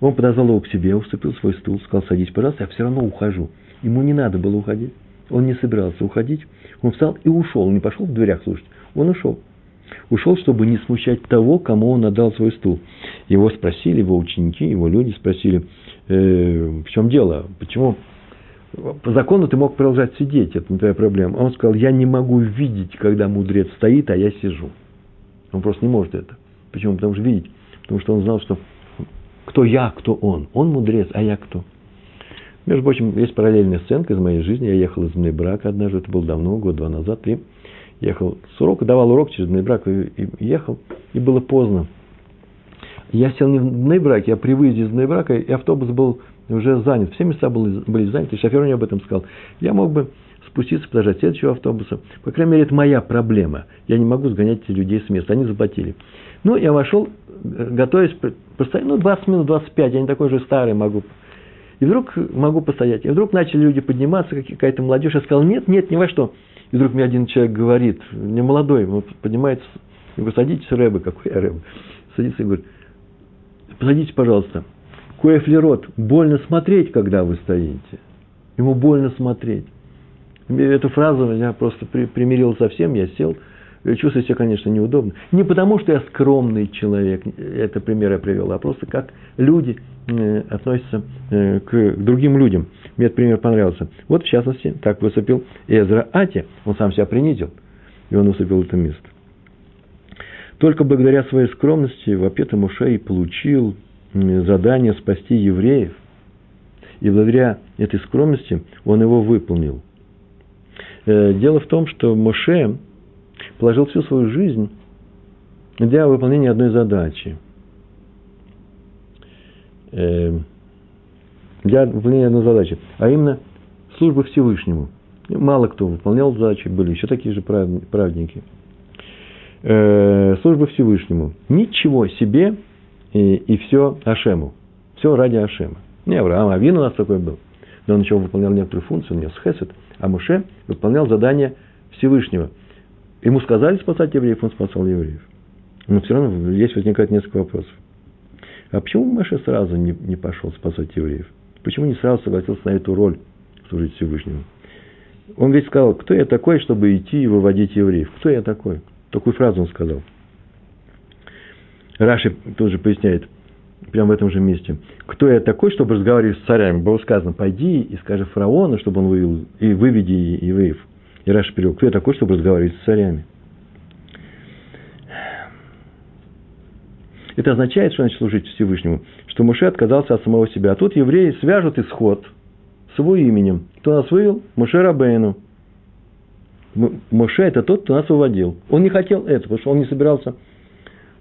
Он подозвал его к себе, уступил свой стул, сказал, садись, пожалуйста, я все равно ухожу. Ему не надо было уходить, он не собирался уходить. Он встал и ушел, он не пошел в дверях слушать, он ушел. Ушел, чтобы не смущать того, кому он отдал свой стул. Его спросили, его ученики, его люди спросили, э, в чем дело, почему по закону ты мог продолжать сидеть, это не твоя проблема. Он сказал, я не могу видеть, когда мудрец стоит, а я сижу. Он просто не может это. Почему? Потому что видеть. Потому что он знал, что кто я, кто он. Он мудрец, а я кто. Между прочим, есть параллельная сценка из моей жизни. Я ехал из Мнебрака однажды, это было давно, год, два назад, три. Ехал с урока, давал урок через Мнебрак и, и ехал, и было поздно. Я сел не в Мнебраке, а при выезде из Мнебрака, и автобус был уже занят, все места были, были заняты, шофер мне об этом сказал. Я мог бы спуститься, подождать следующего автобуса. По крайней мере, это моя проблема. Я не могу сгонять людей с места, они заплатили. Ну, я вошел, готовясь, постоять, ну, 20 минут, 25, я не такой же старый могу. И вдруг могу постоять. И вдруг начали люди подниматься, какая-то молодежь. Я сказал, нет, нет, ни во что. И вдруг мне один человек говорит, не молодой, он поднимается, я говорю, садитесь, рэбы, какой я рэбы. Садится и говорит, посадитесь, пожалуйста. Коэфлерот, больно смотреть, когда вы стоите. Ему больно смотреть. Эту фразу я просто примирил совсем, я сел, чувствую себя, конечно, неудобно. Не потому, что я скромный человек, это пример я привел, а просто как люди э, относятся э, к другим людям. Мне этот пример понравился. Вот, в частности, так выступил Эзра Ати, он сам себя принизил, и он уступил это место. Только благодаря своей скромности Вапета Муше и получил задание спасти евреев. И благодаря этой скромности он его выполнил. Э, дело в том, что Моше положил всю свою жизнь для выполнения одной задачи. Э, для выполнения одной задачи, а именно службы Всевышнему. Мало кто выполнял задачи, были еще такие же праведники. Э, служба Всевышнему. Ничего себе и, и все Ашему. Все ради Ашема. Не Авраам, а Авин у нас такой был. Но он еще выполнял некоторую функцию, он нес хесед, а Муше выполнял задание Всевышнего. Ему сказали спасать евреев, он спасал евреев. Но все равно есть возникает несколько вопросов. А почему Маше сразу не, не пошел спасать евреев? Почему не сразу согласился на эту роль служить Всевышнему? Он ведь сказал, кто я такой, чтобы идти и выводить евреев? Кто я такой? Такую фразу он сказал. Раши тоже поясняет, прямо в этом же месте. Кто я такой, чтобы разговаривать с царями? Было сказано, пойди и скажи фараону, чтобы он вывел, и выведи евреев. И Раши перевел, кто я такой, чтобы разговаривать с царями? Это означает, что значит служить Всевышнему, что Моше отказался от самого себя. А тут евреи свяжут исход с его именем. Кто нас вывел? Моше Рабейну. Моше – это тот, кто нас выводил. Он не хотел этого, потому что он не собирался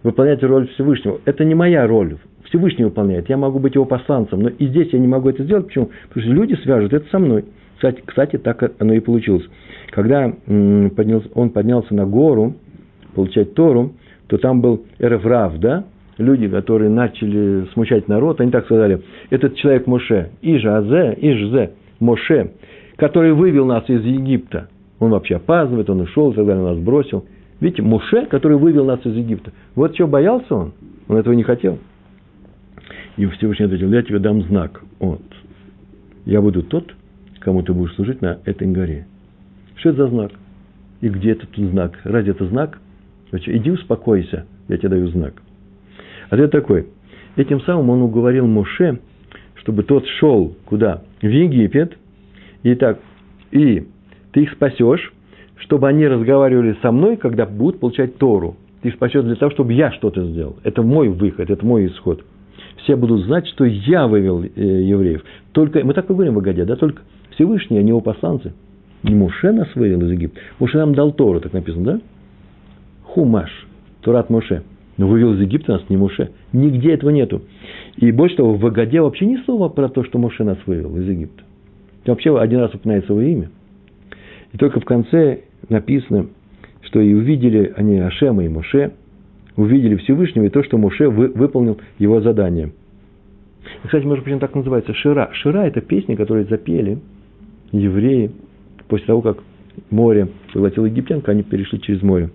выполнять роль Всевышнего. Это не моя роль. Всевышний выполняет. Я могу быть его посланцем. Но и здесь я не могу это сделать. Почему? Потому что люди свяжут это со мной. Кстати, кстати так оно и получилось. Когда он поднялся на гору получать Тору, то там был Эрефрав, да? Люди, которые начали смущать народ, они так сказали, этот человек Моше, Ижазе, Ижзе, Моше, который вывел нас из Египта. Он вообще опаздывает, он ушел, и так далее, нас бросил. Видите, Моше, который вывел нас из Египта. Вот чего боялся он, он этого не хотел. И Всевышний ответил, я тебе дам знак. Вот. Я буду тот, кому ты будешь служить на этой горе. Что это за знак? И где этот знак? Разве это знак? Значит, иди успокойся, я тебе даю знак. Ответ такой. Этим самым он уговорил Моше, чтобы тот шел куда? В Египет. И так, и ты их спасешь, чтобы они разговаривали со мной, когда будут получать Тору. Ты спасешь для того, чтобы я что-то сделал. Это мой выход, это мой исход. Все будут знать, что я вывел э, евреев. Только, мы так и говорим в Агаде, да, только Всевышний, они его посланцы. Не Муше нас вывел из Египта. Муше нам дал Тору, так написано, да? Хумаш, Турат Моше. Но вывел из Египта нас не Моше. Нигде этого нету. И больше того, в Агаде вообще ни слова про то, что Моше нас вывел из Египта. вообще один раз упоминается его имя. И только в конце написано, что и увидели они Ашема и Моше, увидели Всевышнего и то, что Моше вы, выполнил его задание. Кстати, может, почему так называется Шира. Шира – это песня, которую запели евреи после того, как море поглотило египтян, они перешли через море.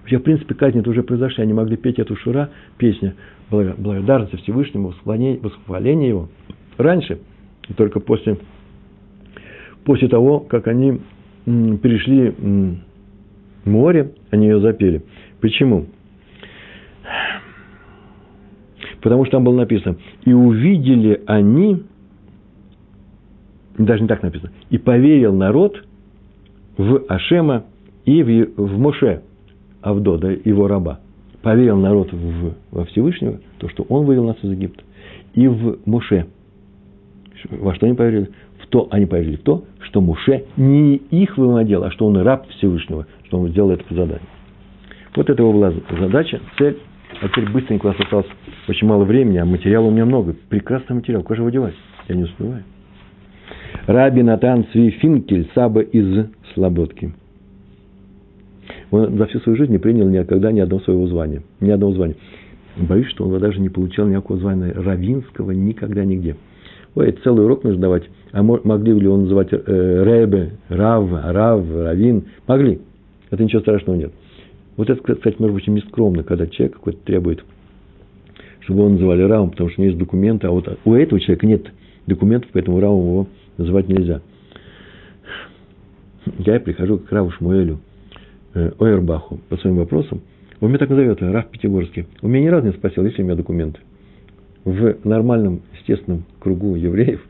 Вообще, в принципе, казни уже произошли, они могли петь эту шура, песню благодарности Всевышнему, восхваление его. Раньше, только после, после того, как они перешли море, они ее запели. Почему? Потому что там было написано, и увидели они, даже не так написано, и поверил народ в Ашема и в, в Моше, Авдо, да, его раба. Поверил народ в, во Всевышнего, то, что он вывел нас из Египта, и в Моше. Во что они поверили? То, они поверили в то, что Муше не их выводил, а что он раб Всевышнего, что он сделал это по заданию. Вот это его была задача, цель. А теперь быстренько у нас осталось очень мало времени, а материала у меня много. Прекрасный материал. Куда же его девать? Я не успеваю. Раби Натан Цви Финкель, Саба из Слободки. Он за всю свою жизнь не принял никогда ни одного своего звания. Ни одного звания. Боюсь, что он даже не получал никакого звания равинского никогда нигде. Ой, целый урок нужно давать. А могли ли он называть э, Ребе, Рав, Рав, Равин? Могли. Это ничего страшного нет. Вот это, кстати, может быть, очень нескромно, когда человек какой-то требует, чтобы его называли Равом, потому что у него есть документы, а вот у этого человека нет документов, поэтому Равом его называть нельзя. Я прихожу к Раву Шмуэлю, э, Ойербаху по своим вопросам. Он меня так назовет, Рав Пятигорский. Он меня ни разу не спросил, есть ли у меня документы. В нормальном, естественном кругу евреев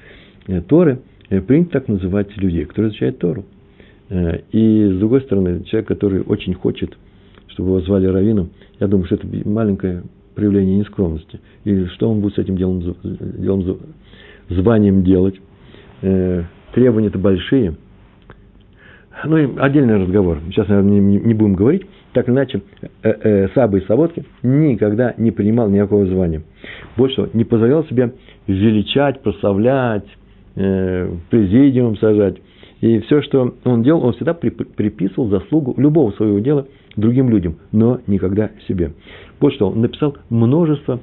э, Торы э, принято так называть людей, которые изучают Тору. Э, и с другой стороны, человек, который очень хочет – чтобы его звали раввином, я думаю, что это маленькое проявление нескромности. И что он будет с этим делом, делом званием делать? Требования-то большие. Ну, и отдельный разговор. Сейчас, наверное, не будем говорить. Так иначе, э, э, Саба и Саводки никогда не принимал никакого звания. Больше не позволял себе величать, прославлять, э, президиум сажать. И все, что он делал, он всегда приписывал заслугу любого своего дела другим людям, но никогда себе. Вот что, он написал множество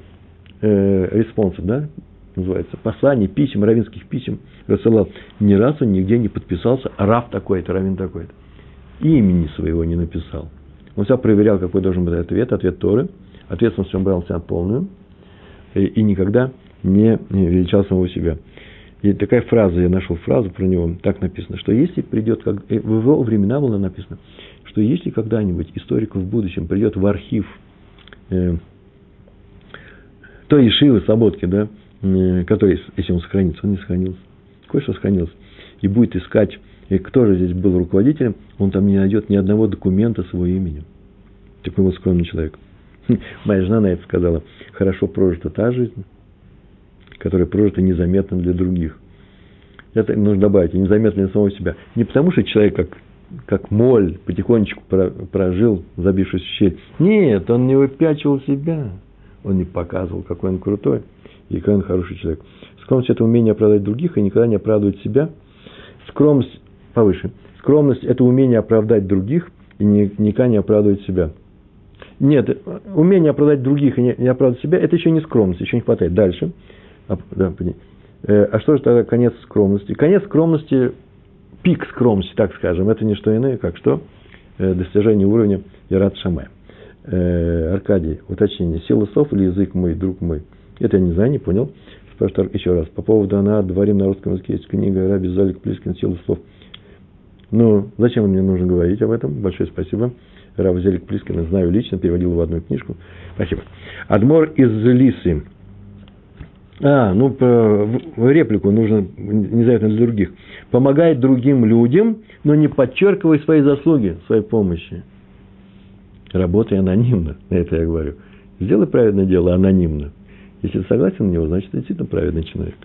э, респонсов, да, называется, посланий, писем, равинских писем рассылал. Ни разу нигде не подписался, рав такой-то, равин такой-то. Имени своего не написал. Он всегда проверял, какой должен быть ответ, ответ Торы. Ответственность он брал себя полную. И, и никогда не величал самого себя. И такая фраза, я нашел фразу про него, так написано, что если придет, как, в его времена было написано, что если когда-нибудь историк в будущем придет в архив э, той Ишивы Слободки, да, э, который, если он сохранится, он не сохранился, кое-что сохранилось, и будет искать, и кто же здесь был руководителем, он там не найдет ни одного документа с его именем. Такой вот скромный человек. Моя жена на это сказала, хорошо прожита та жизнь, которая прожита незаметно для других. Это нужно добавить, незаметно для самого себя. Не потому, что человек как, как моль потихонечку прожил, забившись в щель. Нет, он не выпячивал себя. Он не показывал, какой он крутой и какой он хороший человек. Скромность – это умение оправдать других и никогда не оправдывать себя. Скромность повыше. Скромность – это умение оправдать других и никогда не оправдывать себя. Нет, умение оправдать других и не оправдать себя – это еще не скромность, еще не хватает. Дальше. А, э, а что же тогда конец скромности? Конец скромности, пик скромности, так скажем, это не что иное, как что? Э, достижение уровня Ират Шамая. Э, Аркадий, уточнение. Сила слов или язык мой, друг мой? Это я не знаю, не понял. Спрашивает еще раз. По поводу она дворим на русском языке есть книга Раби Залик Плискин «Сила слов». Ну, зачем мне нужно говорить об этом? Большое спасибо. Рав Зелик Плискина знаю лично, переводил его одну книжку. Спасибо. Адмор из Лисы. А, ну, по, реплику нужно не обязательно для других. Помогает другим людям, но не подчеркивай свои заслуги, своей помощи. Работай анонимно, [laughs] это я говорю. Сделай праведное дело анонимно. Если ты согласен на него, значит, ты действительно праведный человек.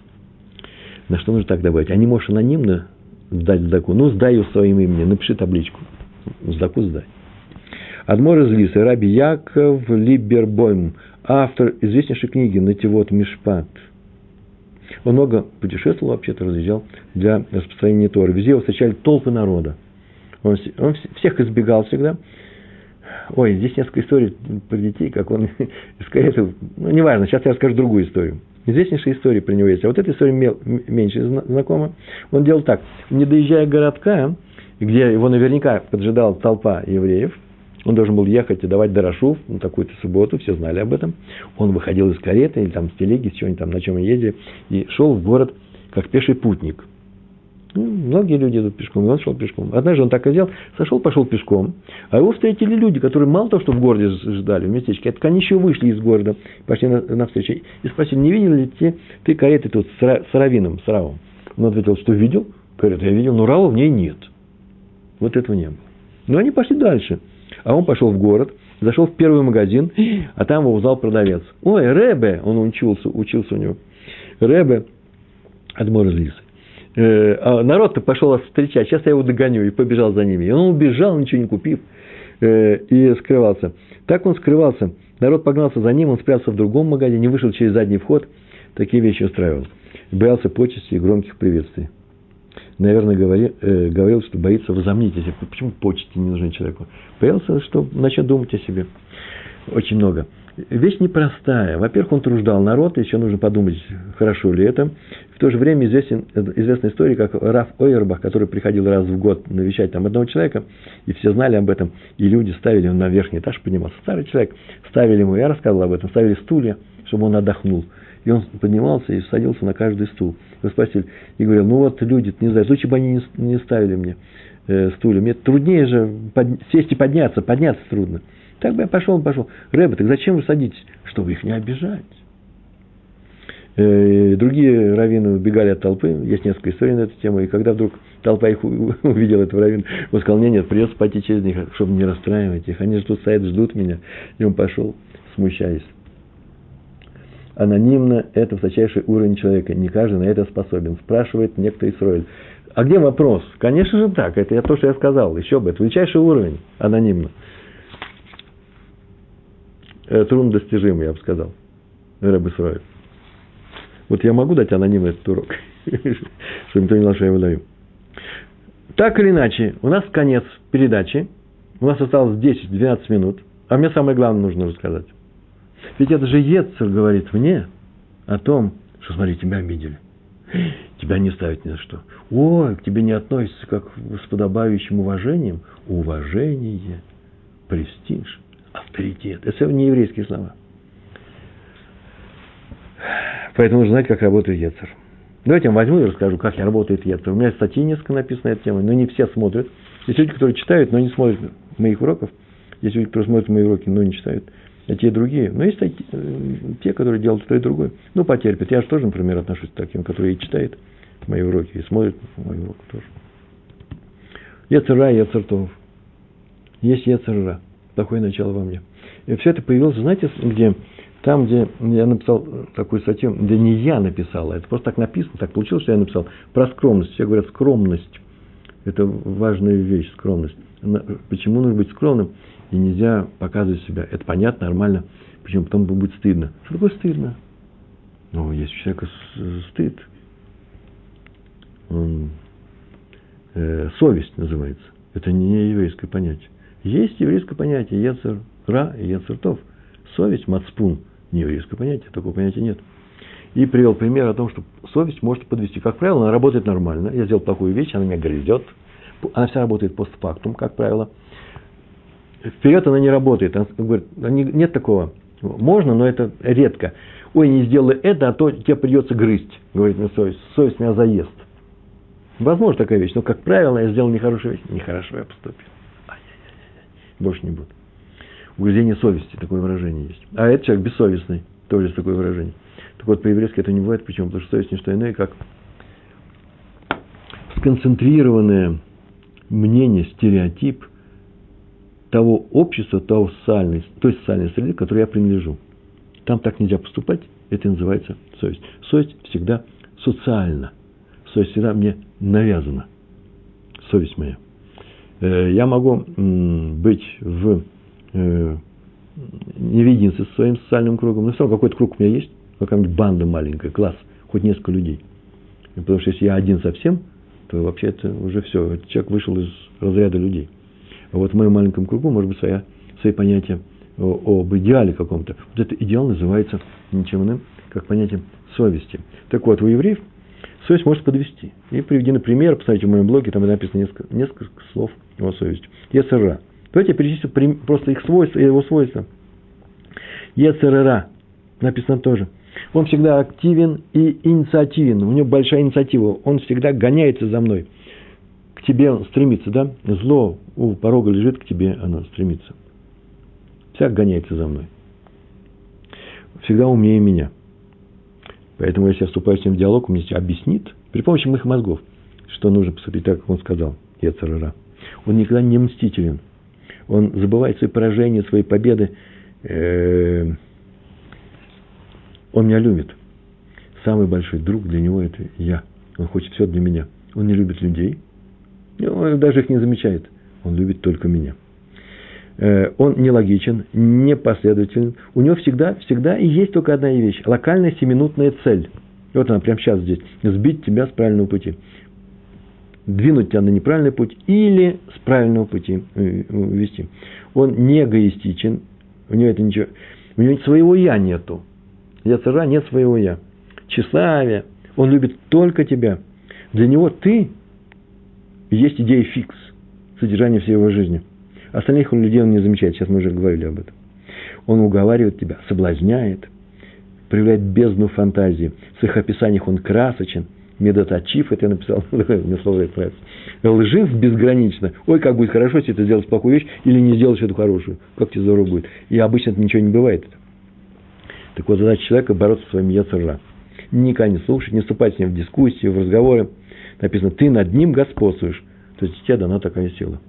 На что нужно так добавить? А не можешь анонимно сдать сдаку? Ну, сдай ее своим именем, напиши табличку. Сдаку сдай. Адмор из Лисы, Раби Яков Либербойм, автор известнейшей книги «Нативот Мишпат». Он много путешествовал, вообще-то разъезжал для распространения Торы. Везде его встречали толпы народа. Он, он всех избегал всегда. Ой, здесь несколько историй про детей, как он [laughs] из кареты. Ну, неважно, сейчас я расскажу другую историю. Известнейшая история про него есть. А вот эта история меньше знакома. Он делал так. Не доезжая городка, где его наверняка поджидала толпа евреев, он должен был ехать и давать Дорошув на такую-то субботу, все знали об этом. Он выходил из кареты или там с телеги, с чего-нибудь там, на чем он ездили, и шел в город как пеший путник. Ну, многие люди идут пешком, и он шел пешком. Однажды он так и сделал, сошел, пошел пешком, а его встретили люди, которые мало того, что в городе ждали, в местечке, так они еще вышли из города, пошли на, встречу, и спросили, не видел ли ты, ты кареты тут с, с равином, с равом? Он ответил, что видел. Говорят, я видел, но рава в ней нет. Вот этого не было. Но они пошли дальше. А он пошел в город, зашел в первый магазин, а там его узнал продавец. Ой, Ребе, он учился, учился у него. Ребе, Адмор Лисы. Э, а народ-то пошел встречать, сейчас я его догоню, и побежал за ними. И он убежал, ничего не купив, э, и скрывался. Так он скрывался. Народ погнался за ним, он спрятался в другом магазине, вышел через задний вход, такие вещи устраивал. Боялся почести и громких приветствий. Наверное, говори, э, говорил, что боится возомнить о. Почему почести не нужны человеку? Боялся, что начнет думать о себе. Очень много вещь непростая. Во-первых, он труждал народ, еще нужно подумать, хорошо ли это. В то же время известен, известная история, как Раф Ойербах, который приходил раз в год навещать там одного человека, и все знали об этом, и люди ставили, он на верхний этаж поднимался, старый человек, ставили ему, я рассказывал об этом, ставили стулья, чтобы он отдохнул. И он поднимался и садился на каждый стул. Его спросили, и говорил, ну вот люди, не знаю, лучше бы они не ставили мне э, стулья. Мне труднее же под, сесть и подняться, подняться трудно. Так бы я пошел, пошел. Рэбе, так зачем вы садитесь? Чтобы их не обижать. Э, другие раввины убегали от толпы. Есть несколько историй на эту тему. И когда вдруг толпа их [laughs] увидела, этого раввина, он сказал, нет, нет, придется пойти через них, чтобы не расстраивать их. Они же тут стоят, ждут меня. И он пошел, смущаясь. Анонимно – это высочайший уровень человека. Не каждый на это способен. Спрашивает некто Исроиль. А где вопрос? Конечно же так. Это то, что я сказал. Еще бы. Это высочайший уровень анонимно труднодостижимый, я бы сказал, Рэб Исраиль. Вот я могу дать анонимный этот урок, [laughs] чтобы никто не знал, что я его даю. Так или иначе, у нас конец передачи. У нас осталось 10-12 минут. А мне самое главное нужно рассказать. Ведь это же Ецер говорит мне о том, что, смотри, тебя обидели. Тебя не ставят ни за что. Ой, к тебе не относятся как с подобающим уважением. Уважение, престиж авторитет. Это не еврейские слова. Поэтому нужно знать, как работает Ецер. Давайте я возьму и расскажу, как я работает Ецер. У меня статьи несколько написаны на эту тему, но не все смотрят. Есть люди, которые читают, но не смотрят моих уроков. Есть люди, которые смотрят мои уроки, но не читают. А те другие. Но есть э, те, которые делают то и другое. Ну, потерпят. Я же тоже, например, отношусь к таким, которые и читают мои уроки, и смотрят мои уроки тоже. Ецера, Ецертов. Есть Ецера плохое начало во мне. И все это появилось, знаете, где? Там, где я написал такую статью, где не я написал, а это просто так написано, так получилось, что я написал про скромность. Все говорят, скромность – это важная вещь, скромность. Почему нужно быть скромным? И нельзя показывать себя. Это понятно, нормально. Почему? Потом будет стыдно. Что такое стыдно? Ну, есть у человека стыд. Он, э, совесть называется. Это не еврейское понятие. Есть еврейское понятие Ецер Ра и Ецер Тов. Совесть, мацпун, не еврейское понятие, такого понятия нет. И привел пример о том, что совесть может подвести. Как правило, она работает нормально. Я сделал такую вещь, она меня грызет. Она вся работает постфактум, как правило. Вперед она не работает. Она говорит, нет такого. Можно, но это редко. Ой, не сделай это, а то тебе придется грызть, говорит мне совесть. Совесть меня заест. Возможно такая вещь, но, как правило, я сделал нехорошую вещь. Нехорошо я поступил. Больше не буду. Угрызение совести, такое выражение есть. А этот человек бессовестный, тоже есть такое выражение. Так вот, по-еврейски это не бывает. Почему? Потому что совесть не что иное, как сконцентрированное мнение, стереотип того общества, того социальной, той социальной среды, к которой я принадлежу. Там так нельзя поступать, это называется совесть. Совесть всегда социальна. Совесть всегда мне навязана. Совесть моя. Э, я могу быть в э, невидении со своим социальным кругом, но все равно какой-то круг у меня есть, какая-нибудь банда маленькая, класс, хоть несколько людей. Потому что если я один совсем, то вообще это уже все, человек вышел из разряда людей. А вот в моем маленьком кругу может быть своя, свои понятия об идеале каком-то. Вот этот идеал называется ничем иным, как понятием совести. Так вот, у евреев совесть может подвести. И приведены примеры, посмотрите, в моем блоге, там написано несколько, несколько слов о совести. Ецера. Давайте я перечислю просто их свойства, его свойства. Ецерера. Написано тоже. Он всегда активен и инициативен. У него большая инициатива. Он всегда гоняется за мной. К тебе он стремится, да? Зло у порога лежит, к тебе оно стремится. Всяк гоняется за мной. Всегда умнее меня. Поэтому, если я вступаю с ним в диалог, он мне объяснит при помощи моих мозгов, что нужно поступить так, как он сказал, Ецарара. Он никогда не мстителен. Он забывает свои поражения, свои победы. Э, он меня любит. Самый большой друг для него – это я. Он хочет все для меня. Он не любит людей. Он даже их не замечает. Он любит только меня. Э, он нелогичен, непоследователен. У него всегда, всегда и есть только одна вещь – локальная семинутная цель. Вот она прямо сейчас здесь. Сбить тебя с правильного пути. Двинуть тебя на неправильный путь или с правильного пути э, вести. Он не эгоистичен. У него это ничего. У него своего «я» нету. Я цара нет своего «я». Тщеславие. Он любит только тебя. Для него ты есть идея фикс. Содержание всей его жизни – Остальных людей он не замечает, сейчас мы уже говорили об этом. Он уговаривает тебя, соблазняет, проявляет бездну фантазии. В своих описаниях он красочен, медоточив, это я написал, [laughs] мне слово это нравится. Лжив безгранично. Ой, как будет хорошо, если ты сделаешь плохую вещь или не сделаешь эту хорошую. Как тебе здорово будет. И обычно это ничего не бывает. Так вот, задача человека бороться со своим яцера. Никогда не слушать, не вступать с ним в дискуссии, в разговоры. Написано, ты над ним господствуешь. То есть тебе дана такая сила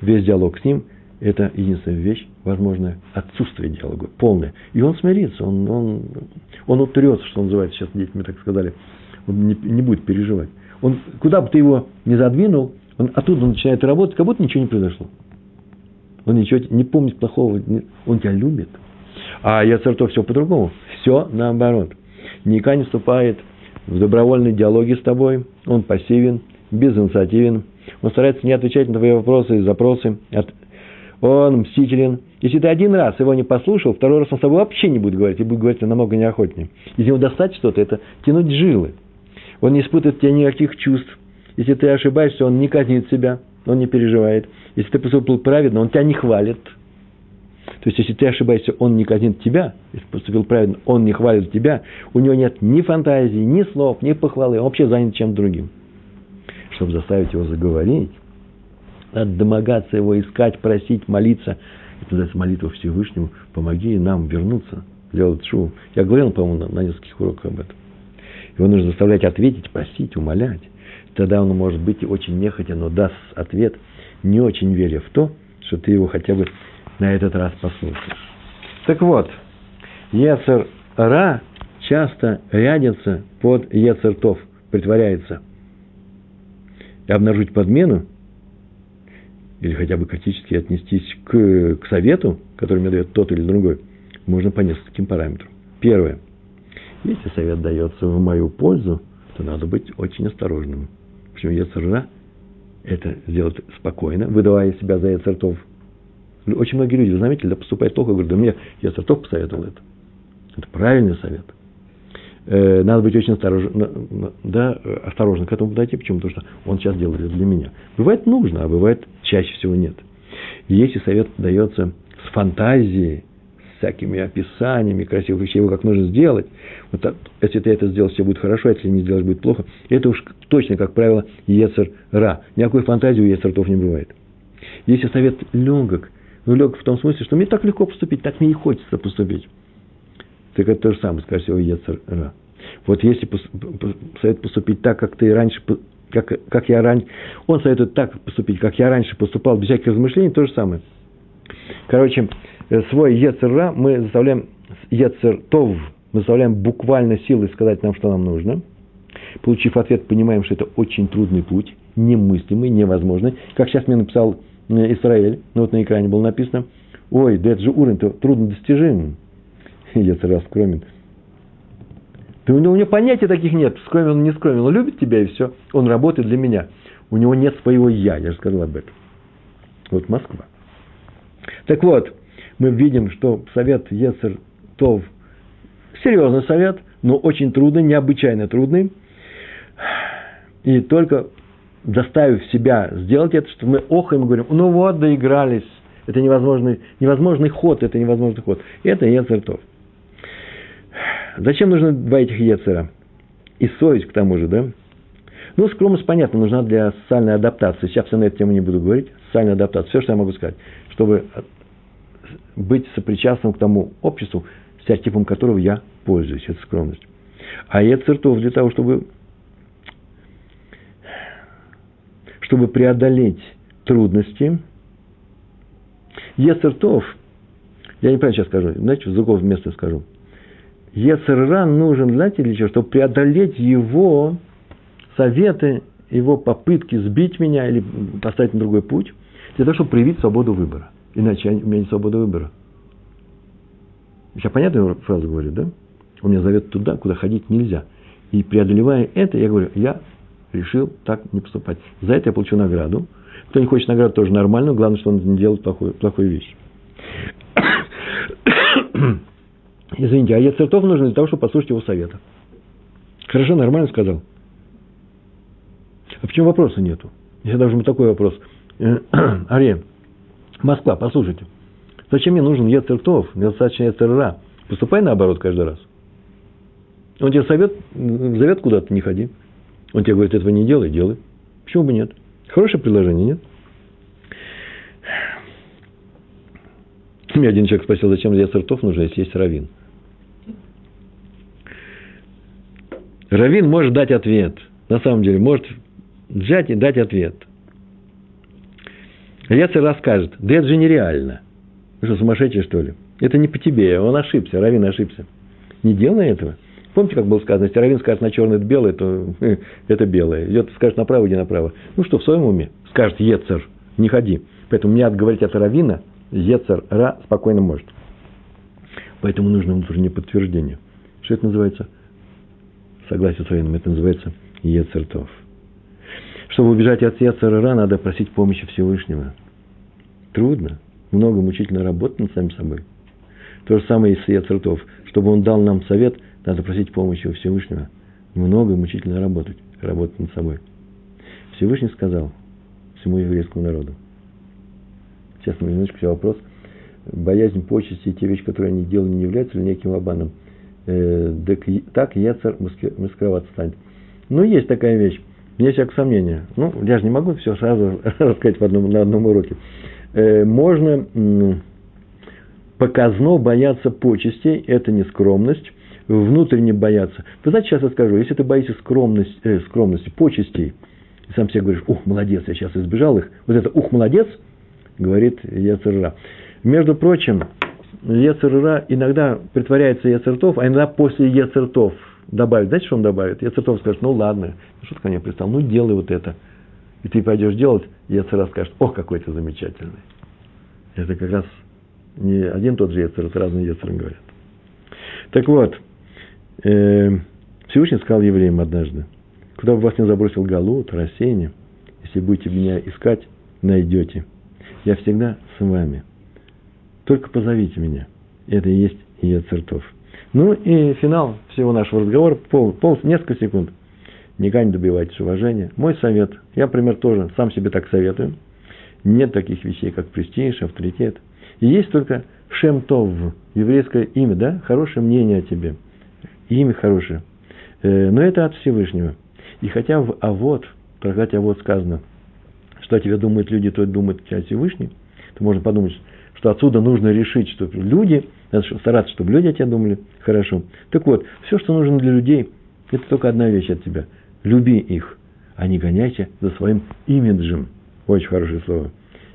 весь диалог с ним – это единственная вещь, возможное отсутствие диалога, полное. И он смирится, он, он, он утрется, что называется, сейчас дети мне так сказали, он не, не будет переживать. Он, куда бы ты его не задвинул, он оттуда начинает работать, как будто ничего не произошло. Он ничего не помнит плохого, он тебя любит. А я то все по-другому. Все наоборот. Никогда не вступает в добровольные диалоги с тобой, он пассивен, безинициативен, он старается не отвечать на твои вопросы и запросы. Он мстителен. Если ты один раз его не послушал, второй раз он с тобой вообще не будет говорить, и будет говорить намного неохотнее. Из него достать что-то, это тянуть жилы. Он не испытывает тебе никаких чувств. Если ты ошибаешься, он не казнит себя, он не переживает. Если ты поступил праведно, он тебя не хвалит. То есть, если ты ошибаешься, он не казнит тебя, если поступил правильно, он не хвалит тебя, у него нет ни фантазии, ни слов, ни похвалы, он вообще занят чем-то другим чтобы заставить его заговорить. Надо домогаться его, искать, просить, молиться. Это называется молитва Всевышнему. Помоги нам вернуться, сделать шоу. Я говорил, по-моему, на, на нескольких уроках об этом. Его нужно заставлять ответить, просить, умолять. Тогда он, может быть, очень нехотя, но даст ответ, не очень веря в то, что ты его хотя бы на этот раз послушаешь. Так вот, Ецер Ра часто рядится под Ецер Тов, притворяется. И обнаружить подмену, или хотя бы критически отнестись к, к совету, который мне дает тот или другой, можно по нескольким параметрам. Первое. Если совет дается в мою пользу, то надо быть очень осторожным. Почему Ецер это сделать спокойно, выдавая себя за Ецертов. Очень многие люди, вы заметили, да, поступают плохо, говорят, да мне Ецертов посоветовал это. Это правильный совет. Э, надо быть очень осторожным, да, осторожно к этому подойти. Почему? Потому что он сейчас делает это для меня. Бывает нужно, а бывает чаще всего нет. Если совет дается с фантазией, всякими описаниями красивых вещей, его как нужно сделать. Вот так, если ты это сделаешь, все будет хорошо, если не сделаешь, будет плохо. Это уж точно, как правило, Ецер Ра. Никакой фантазии у Ецертов не бывает. Если совет легок, ну, легок в том смысле, что мне так легко поступить, так мне и хочется поступить. Так это то же самое, скажешь, о Ецер Ра. Вот если совет поступить так, как ты раньше, как, как я раньше, он советует так поступить, как я раньше поступал, без всяких размышлений, то же самое. Короче, Э, свой Ецер мы заставляем Ецер Тов, мы заставляем буквально силой сказать нам, что нам нужно. Получив ответ, понимаем, что это очень трудный путь, немыслимый, невозможный. Как сейчас мне написал э, Израиль, ну вот на экране было написано, ой, да это же уровень трудно достижим. Ецер скромен. Да у него, у него понятия таких нет, скромен он, не скромен. Он любит тебя и все. Он работает для меня. У него нет своего я, я же сказал об этом. Вот Москва. Так вот, мы видим, что совет Ецер Тов серьезный совет, но очень трудный, необычайно трудный. И только заставив себя сделать это, что мы охаем и говорим, ну вот, доигрались, это невозможный, невозможный ход, это невозможный ход. И это Ецер Тов. Зачем нужны два этих Ецера? И совесть к тому же, да? Ну, скромность, понятно, нужна для социальной адаптации. Сейчас я на эту тему не буду говорить. Социальная адаптация. Все, что я могу сказать. Чтобы быть сопричастным к тому обществу, стереотипом которого я пользуюсь. Это скромность. А Ецертов для того, чтобы, чтобы преодолеть трудности, Ецертов, я неправильно сейчас скажу, знаете, в другом месте скажу. Ецерра нужен, знаете, для чего? Чтобы преодолеть его советы, его попытки сбить меня или поставить на другой путь, для того, чтобы проявить свободу выбора. Иначе у меня нет свободы выбора. Сейчас понятную фразу говорю, да? Он меня зовет туда, куда ходить нельзя. И преодолевая это, я говорю, я решил так не поступать. За это я получу награду. Кто не хочет награду, тоже нормально. Главное, что он не делает плохую, плохую вещь. Извините, а Ецертов нужен для того, чтобы послушать его совета. Хорошо, нормально сказал. А почему вопроса нету? Если даже такой вопрос. [clears throat] Ария, Москва, послушайте. Зачем мне нужен Ецертов? Достаточно Ецерра. Поступай наоборот каждый раз. Он тебе совет, зовет куда-то, не ходи. Он тебе говорит, этого не делай, делай. Почему бы нет? Хорошее предложение, нет? Меня один человек спросил, зачем Ецертов нужен, если есть равин. Равин может дать ответ. На самом деле, может взять и дать ответ. Ецер расскажет, да это же нереально. Вы что, сумасшедший, что ли? Это не по тебе, он ошибся, Равин ошибся. Не делай этого. Помните, как было сказано, если Равин скажет на черное это белое, то [laughs] это белое. Идет, скажет направо, иди направо. Ну что, в своем уме? Скажет Ецер, не ходи. Поэтому мне отговорить от Равина, Ецер, Ра спокойно может. Поэтому нужно внутреннее подтверждение. Что это называется? Согласие с Равином, это называется Ецертов. Чтобы убежать от Ецера Ра, надо просить помощи Всевышнего. Трудно много мучительно работать над самим собой. То же самое и с Ецертов. Чтобы он дал нам совет, надо просить помощи у Всевышнего. Много мучительно работать, работать над собой. Всевышний сказал всему еврейскому народу. Сейчас мы немножечко все вопрос. Боязнь почести и те вещи, которые они делали, не являются ли неким обманом? Э, так Яцер маскировать станет. Ну, есть такая вещь. Мне всякое сомнение. Ну, я же не могу все сразу [laughs] рассказать в одном, на одном уроке. Э, можно показно бояться почестей, это не скромность, внутренне бояться. Вы знаете, сейчас я скажу, если ты боишься скромность, э, скромности, почестей, и сам себе говоришь, ух, молодец, я сейчас избежал их, вот это ух, молодец, говорит Яцерра. Между прочим, Ецерра иногда притворяется Ецертов, а иногда после Ецертов добавит. Знаете, что он добавит? Ецертов скажет, ну ладно, что ты ко мне пристал, ну делай вот это. И ты пойдешь делать, Ецерра скажет, ох, какой ты замечательный. Это как раз не один тот же Ецер, это разные Ецеры говорят. Так вот, э, Всевышний сказал евреям однажды, куда бы вас не забросил Галут, рассеяние, если будете меня искать, найдете. Я всегда с вами. Только позовите меня. Это и есть Ецертов. Ну и финал всего нашего разговора, пол, пол, несколько секунд. Никогда не добивайтесь уважения. Мой совет, я, например, тоже сам себе так советую. Нет таких вещей, как престиж, авторитет. И есть только Шемтов, еврейское имя, да, хорошее мнение о тебе. Имя хорошее. Э, но это от Всевышнего. И хотя в Авод, в трактате Авод сказано, что о тебе думают люди, то думают о Всевышний, то можно подумать, что отсюда нужно решить, что люди, надо стараться, чтобы люди о тебе думали хорошо. Так вот, все, что нужно для людей, это только одна вещь от тебя. Люби их, а не гоняйся за своим имиджем. Очень хорошее слово.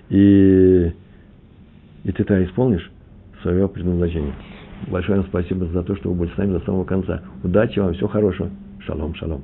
И, и ты это исполнишь свое предназначение. Большое вам спасибо за то, что вы были с нами до самого конца. Удачи вам, всего хорошего. Шалом, шалом.